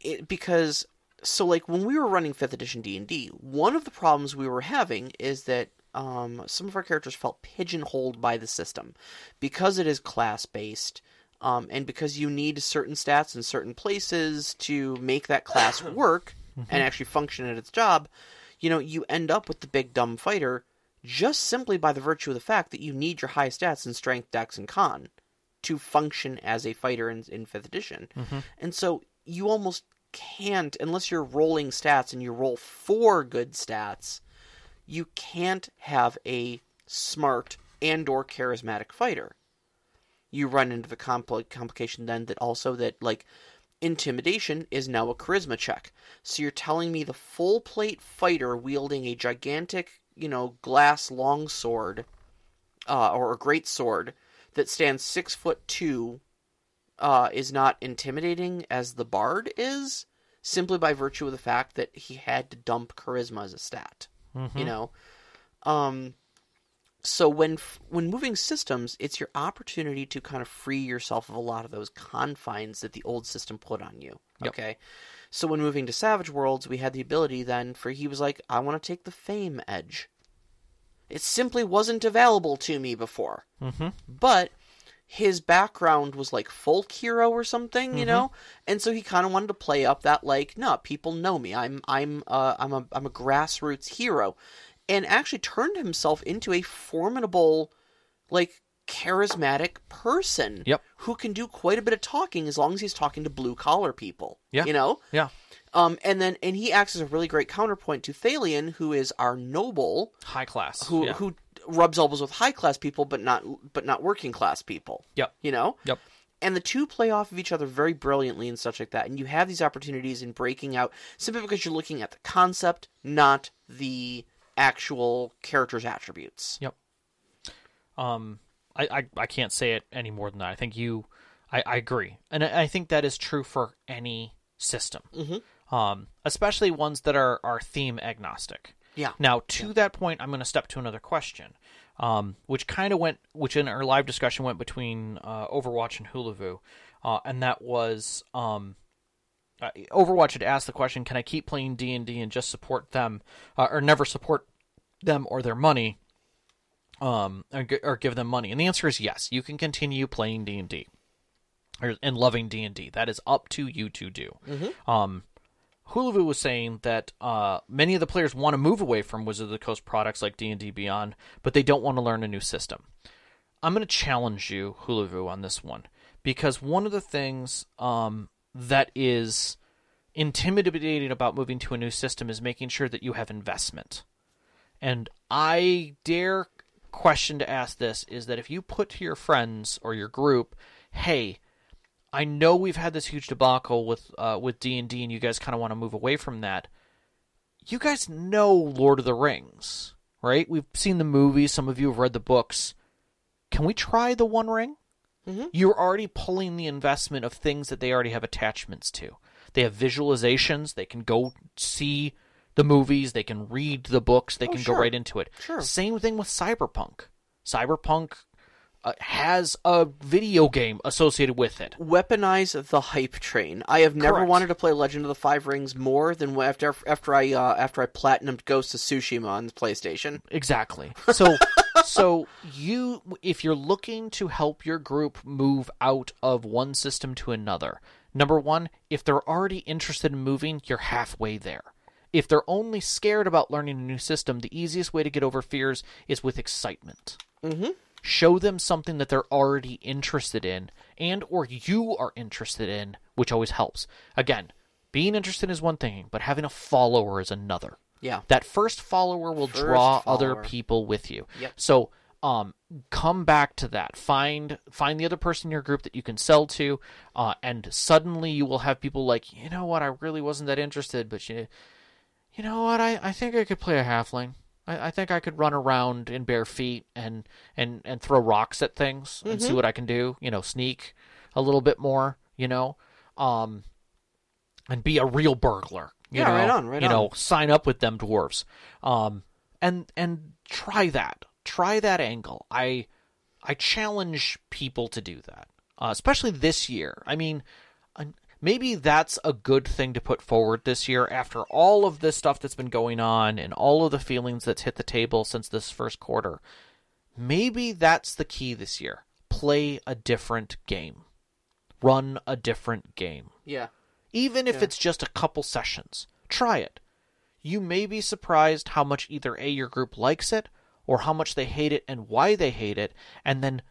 it, because so like when we were running 5th edition D&D, one of the problems we were having is that um some of our characters felt pigeonholed by the system because it is class based. Um, and because you need certain stats in certain places to make that class work and actually function at its job, you know, you end up with the big dumb fighter just simply by the virtue of the fact that you need your high stats in strength, dex, and con to function as a fighter in, in fifth edition. Mm-hmm. And so you almost can't, unless you're rolling stats and you roll four good stats, you can't have a smart and or charismatic fighter. You run into the compl- complication then that also that like intimidation is now a charisma check. So you're telling me the full plate fighter wielding a gigantic, you know, glass longsword, uh, or a great sword that stands six foot two, uh, is not intimidating as the bard is, simply by virtue of the fact that he had to dump charisma as a stat. You know, um, so when f- when moving systems, it's your opportunity to kind of free yourself of a lot of those confines that the old system put on you. Yep. Okay, so when moving to Savage Worlds, we had the ability then for he was like, I want to take the fame edge. It simply wasn't available to me before, mm-hmm. but his background was like folk hero or something, you know, and so he kind of wanted to play up that like, no, people know me. I'm I'm uh, I'm a I'm a grassroots hero, and actually turned himself into a formidable, like charismatic person. Yep. Who can do quite a bit of talking as long as he's talking to blue collar people. Yeah. You know. Yeah. Um, and then and he acts as a really great counterpoint to Thalion, who is our noble, High class. who yeah. who rubs elbows with high class people, but not but not working class people. Yep. You know. Yep. And the two play off of each other very brilliantly and such like that. And you have these opportunities in breaking out simply because you're looking at the concept, not the actual character's attributes. Yep. Um, I, I, I can't say it any more than that. I think you, I, I agree, and I, I think that is true for any system, mm-hmm. um, especially ones that are are theme agnostic. Yeah. Now, to that point, I'm going to step to another question, um, which kind of went, which in our live discussion went between uh, Overwatch and Hulavu, uh, and that was um, uh, Overwatch had asked the question, "Can I keep playing D and D and just support them, uh, or never support them or their money, um, or, or give them money?" And the answer is yes. You can continue playing D and D, and loving D and D. That is up to you to do. Um, Hulavu was saying that uh, many of the players want to move away from Wizard of the Coast products like D and D Beyond, but they don't want to learn a new system. I'm going to challenge you, Hulavu, on this one because one of the things um, that is intimidating about moving to a new system is making sure that you have investment. And I dare question to ask this is that if you put to your friends or your group, "Hey, I know we've had this huge debacle with uh, with D and D, and you guys kind of want to move away from that. You guys know Lord of the Rings, right? We've seen the movies. Some of you have read the books. Can we try the One Ring? You're already pulling the investment of things that they already have attachments to. They have visualizations. They can go see the movies. They can read the books. They can sure. go right into it. Sure. Same thing with Cyberpunk. Cyberpunk uh, has a video game associated with it. Weaponize the hype train. I have never Correct. wanted to play Legend of the Five Rings more than after after I uh, after I platinumed Ghost of Tsushima on the PlayStation. Exactly. So so you if you're looking to help your group move out of one system to another, number 1, if they're already interested in moving, you're halfway there. If they're only scared about learning a new system, the easiest way to get over fears is with excitement. Mm-hmm. Show them something that they're already interested in and or you are interested in, which always helps. Again, being interested is one thing, but having a follower is another Yeah. that first follower will First draw other people with you. Yep. So um come back to that. Find find the other person in your group that you can sell to, uh, and suddenly you will have people like, you know what, I really wasn't that interested, but you you know what, I, I think I could play a halfling. I, I think I could run around in bare feet and and, and throw rocks at things and see what I can do, you know, sneak a little bit more, you know. Um and be a real burglar. You Yeah, know, right on, right you know, sign up with them dwarves, um, and and try that, try that angle. I I challenge people to do that, uh, especially this year. I mean, maybe that's a good thing to put forward this year after all of this stuff that's been going on and all of the feelings that's hit the table since this first quarter. Maybe that's the key this year. Play a different game. Run a different game Yeah. even if Yeah. it's just a couple sessions. Try it. You may be surprised how much either A, your group likes it, or how much they hate it and why they hate it, and then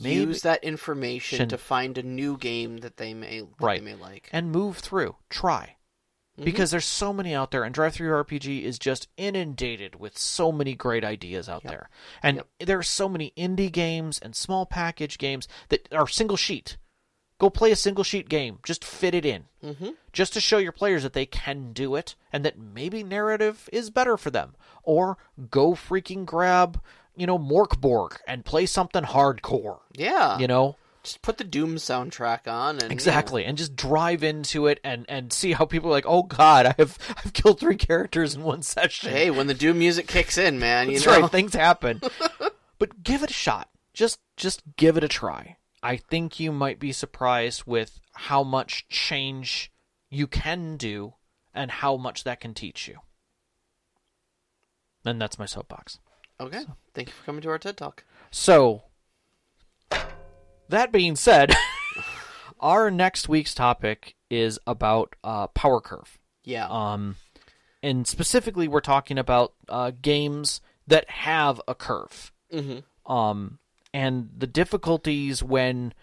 maybe Use that information Shin- to find a new game that they may that Right. they may like. and move through. Try. Mm-hmm. Because there's so many out there, and DriveThruRPG is just inundated with so many great ideas out there. And there are so many indie games and small package games that are single sheet. Go play a single sheet game. Just fit it in. Mm-hmm. just to show your players that they can do it and that maybe narrative is better for them. Or go freaking grab, you know, Mörk Borg and play something hardcore. Yeah. You know? Just put the Doom soundtrack on and Exactly. And just drive into it and, and see how people are like, oh god, I have I've killed three characters in one session. Hey, when the Doom music kicks in, man, you That's know. right, things happen. but give it a shot. Just just give it a try. I think you might be surprised with how much change you can do and how much that can teach you. And that's my soapbox. Okay. Thank you for coming to our TED Talk. So, that being said, our next week's topic is about uh, power curve. Yeah. Um, and specifically, we're talking about uh, games that have a curve. mm-hmm. Um, and the difficulties when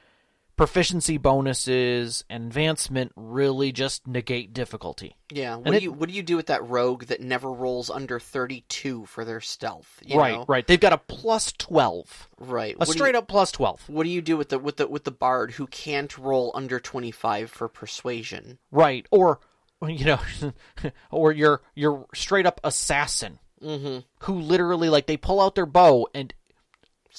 proficiency bonuses and advancement really just negate difficulty. Yeah. What and do it- you what do you do with that rogue that never rolls under thirty two for their stealth? You right, know? right. They've got a plus twelve, Right. a What do you- straight up plus twelve. What do you do with the with the with the bard who can't roll under twenty five for persuasion? Right, or you know, or your your straight up assassin Mm-hmm. who literally like they pull out their bow and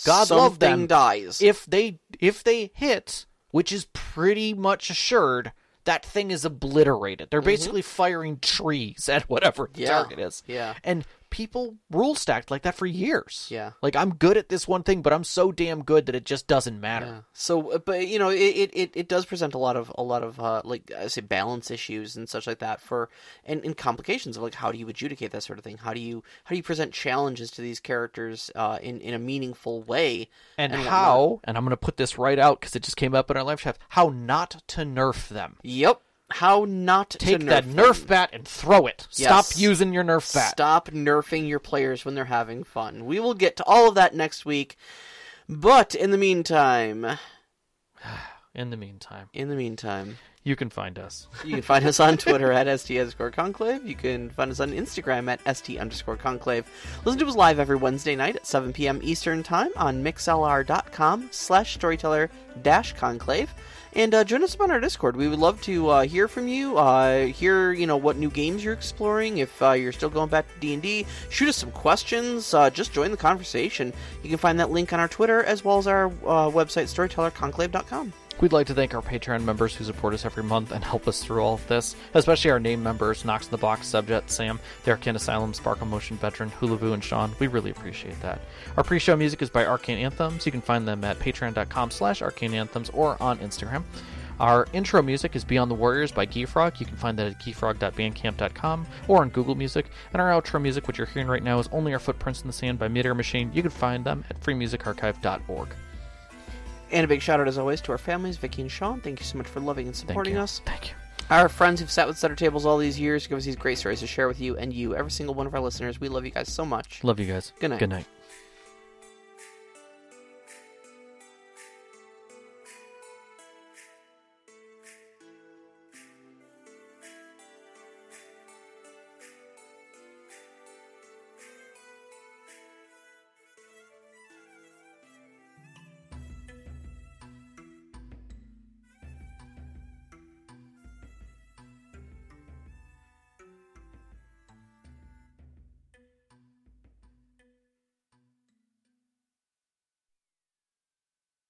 God love them. Dies. if they if they hit, which is pretty much assured, that thing is obliterated. They're basically firing trees at whatever the Mm-hmm. Yeah. target is. Yeah. And people rule stacked like that for years. Yeah. Like I'm good at this one thing, but I'm so damn good that it just doesn't matter. Yeah. So, uh, but you know, it, it, it, does present a lot of a lot of uh, like I say balance issues and such like that for and, and complications of like how do you adjudicate that sort of thing? How do you how do you present challenges to these characters uh, in in a meaningful way? And, And how, and I'm going to put this right out because it just came up in our live chat, how not to nerf them. Yep. How not Take to nerf that them. nerf bat and throw it. Stop using your nerf bat. Stop nerfing your players when they're having fun. We will get to all of that next week. But in the meantime, In the meantime, in the meantime, you can find us. You can find us on Twitter at ST underscore conclave. You can find us on Instagram at ST underscore conclave. Listen to us live every Wednesday night at 7 p.m. Eastern Time on mixlr.com slash storyteller dash conclave. And uh, join us up on our Discord. We would love to uh, hear from you. Uh, hear you know what new games you're exploring. If uh, you're still going back to D and D, shoot us some questions. Uh, just join the conversation. You can find that link on our Twitter as well as our uh, website storytellerconclave.com. We'd like to thank our Patreon members who support us every month and help us through all of this, especially our name members Knox in the Box, Subjet, Sam, the Arcane Asylum, Sparkle Motion Veteran, Hulavu, and Sean. We really appreciate that. Our pre show music is by Arcane Anthems. You can find them at patreon.com slash arcane anthems or on Instagram. Our intro music is Beyond the Warriors by Geefrog. You can find that at geefrog.bandcamp.com or on Google Music. And our outro music, which you're hearing right now, is Only Our Footprints in the Sand by Midair Machine. You can find them at freemusicarchive.org. And a big shout out, as always, to our families, Vicky and Sean. Thank you so much for loving and supporting you. us. Thank you. Our friends who've sat with center tables all these years, give us these great stories to share with you and you, every single one of our listeners. We love you guys so much. Love you guys. Good night. Good night.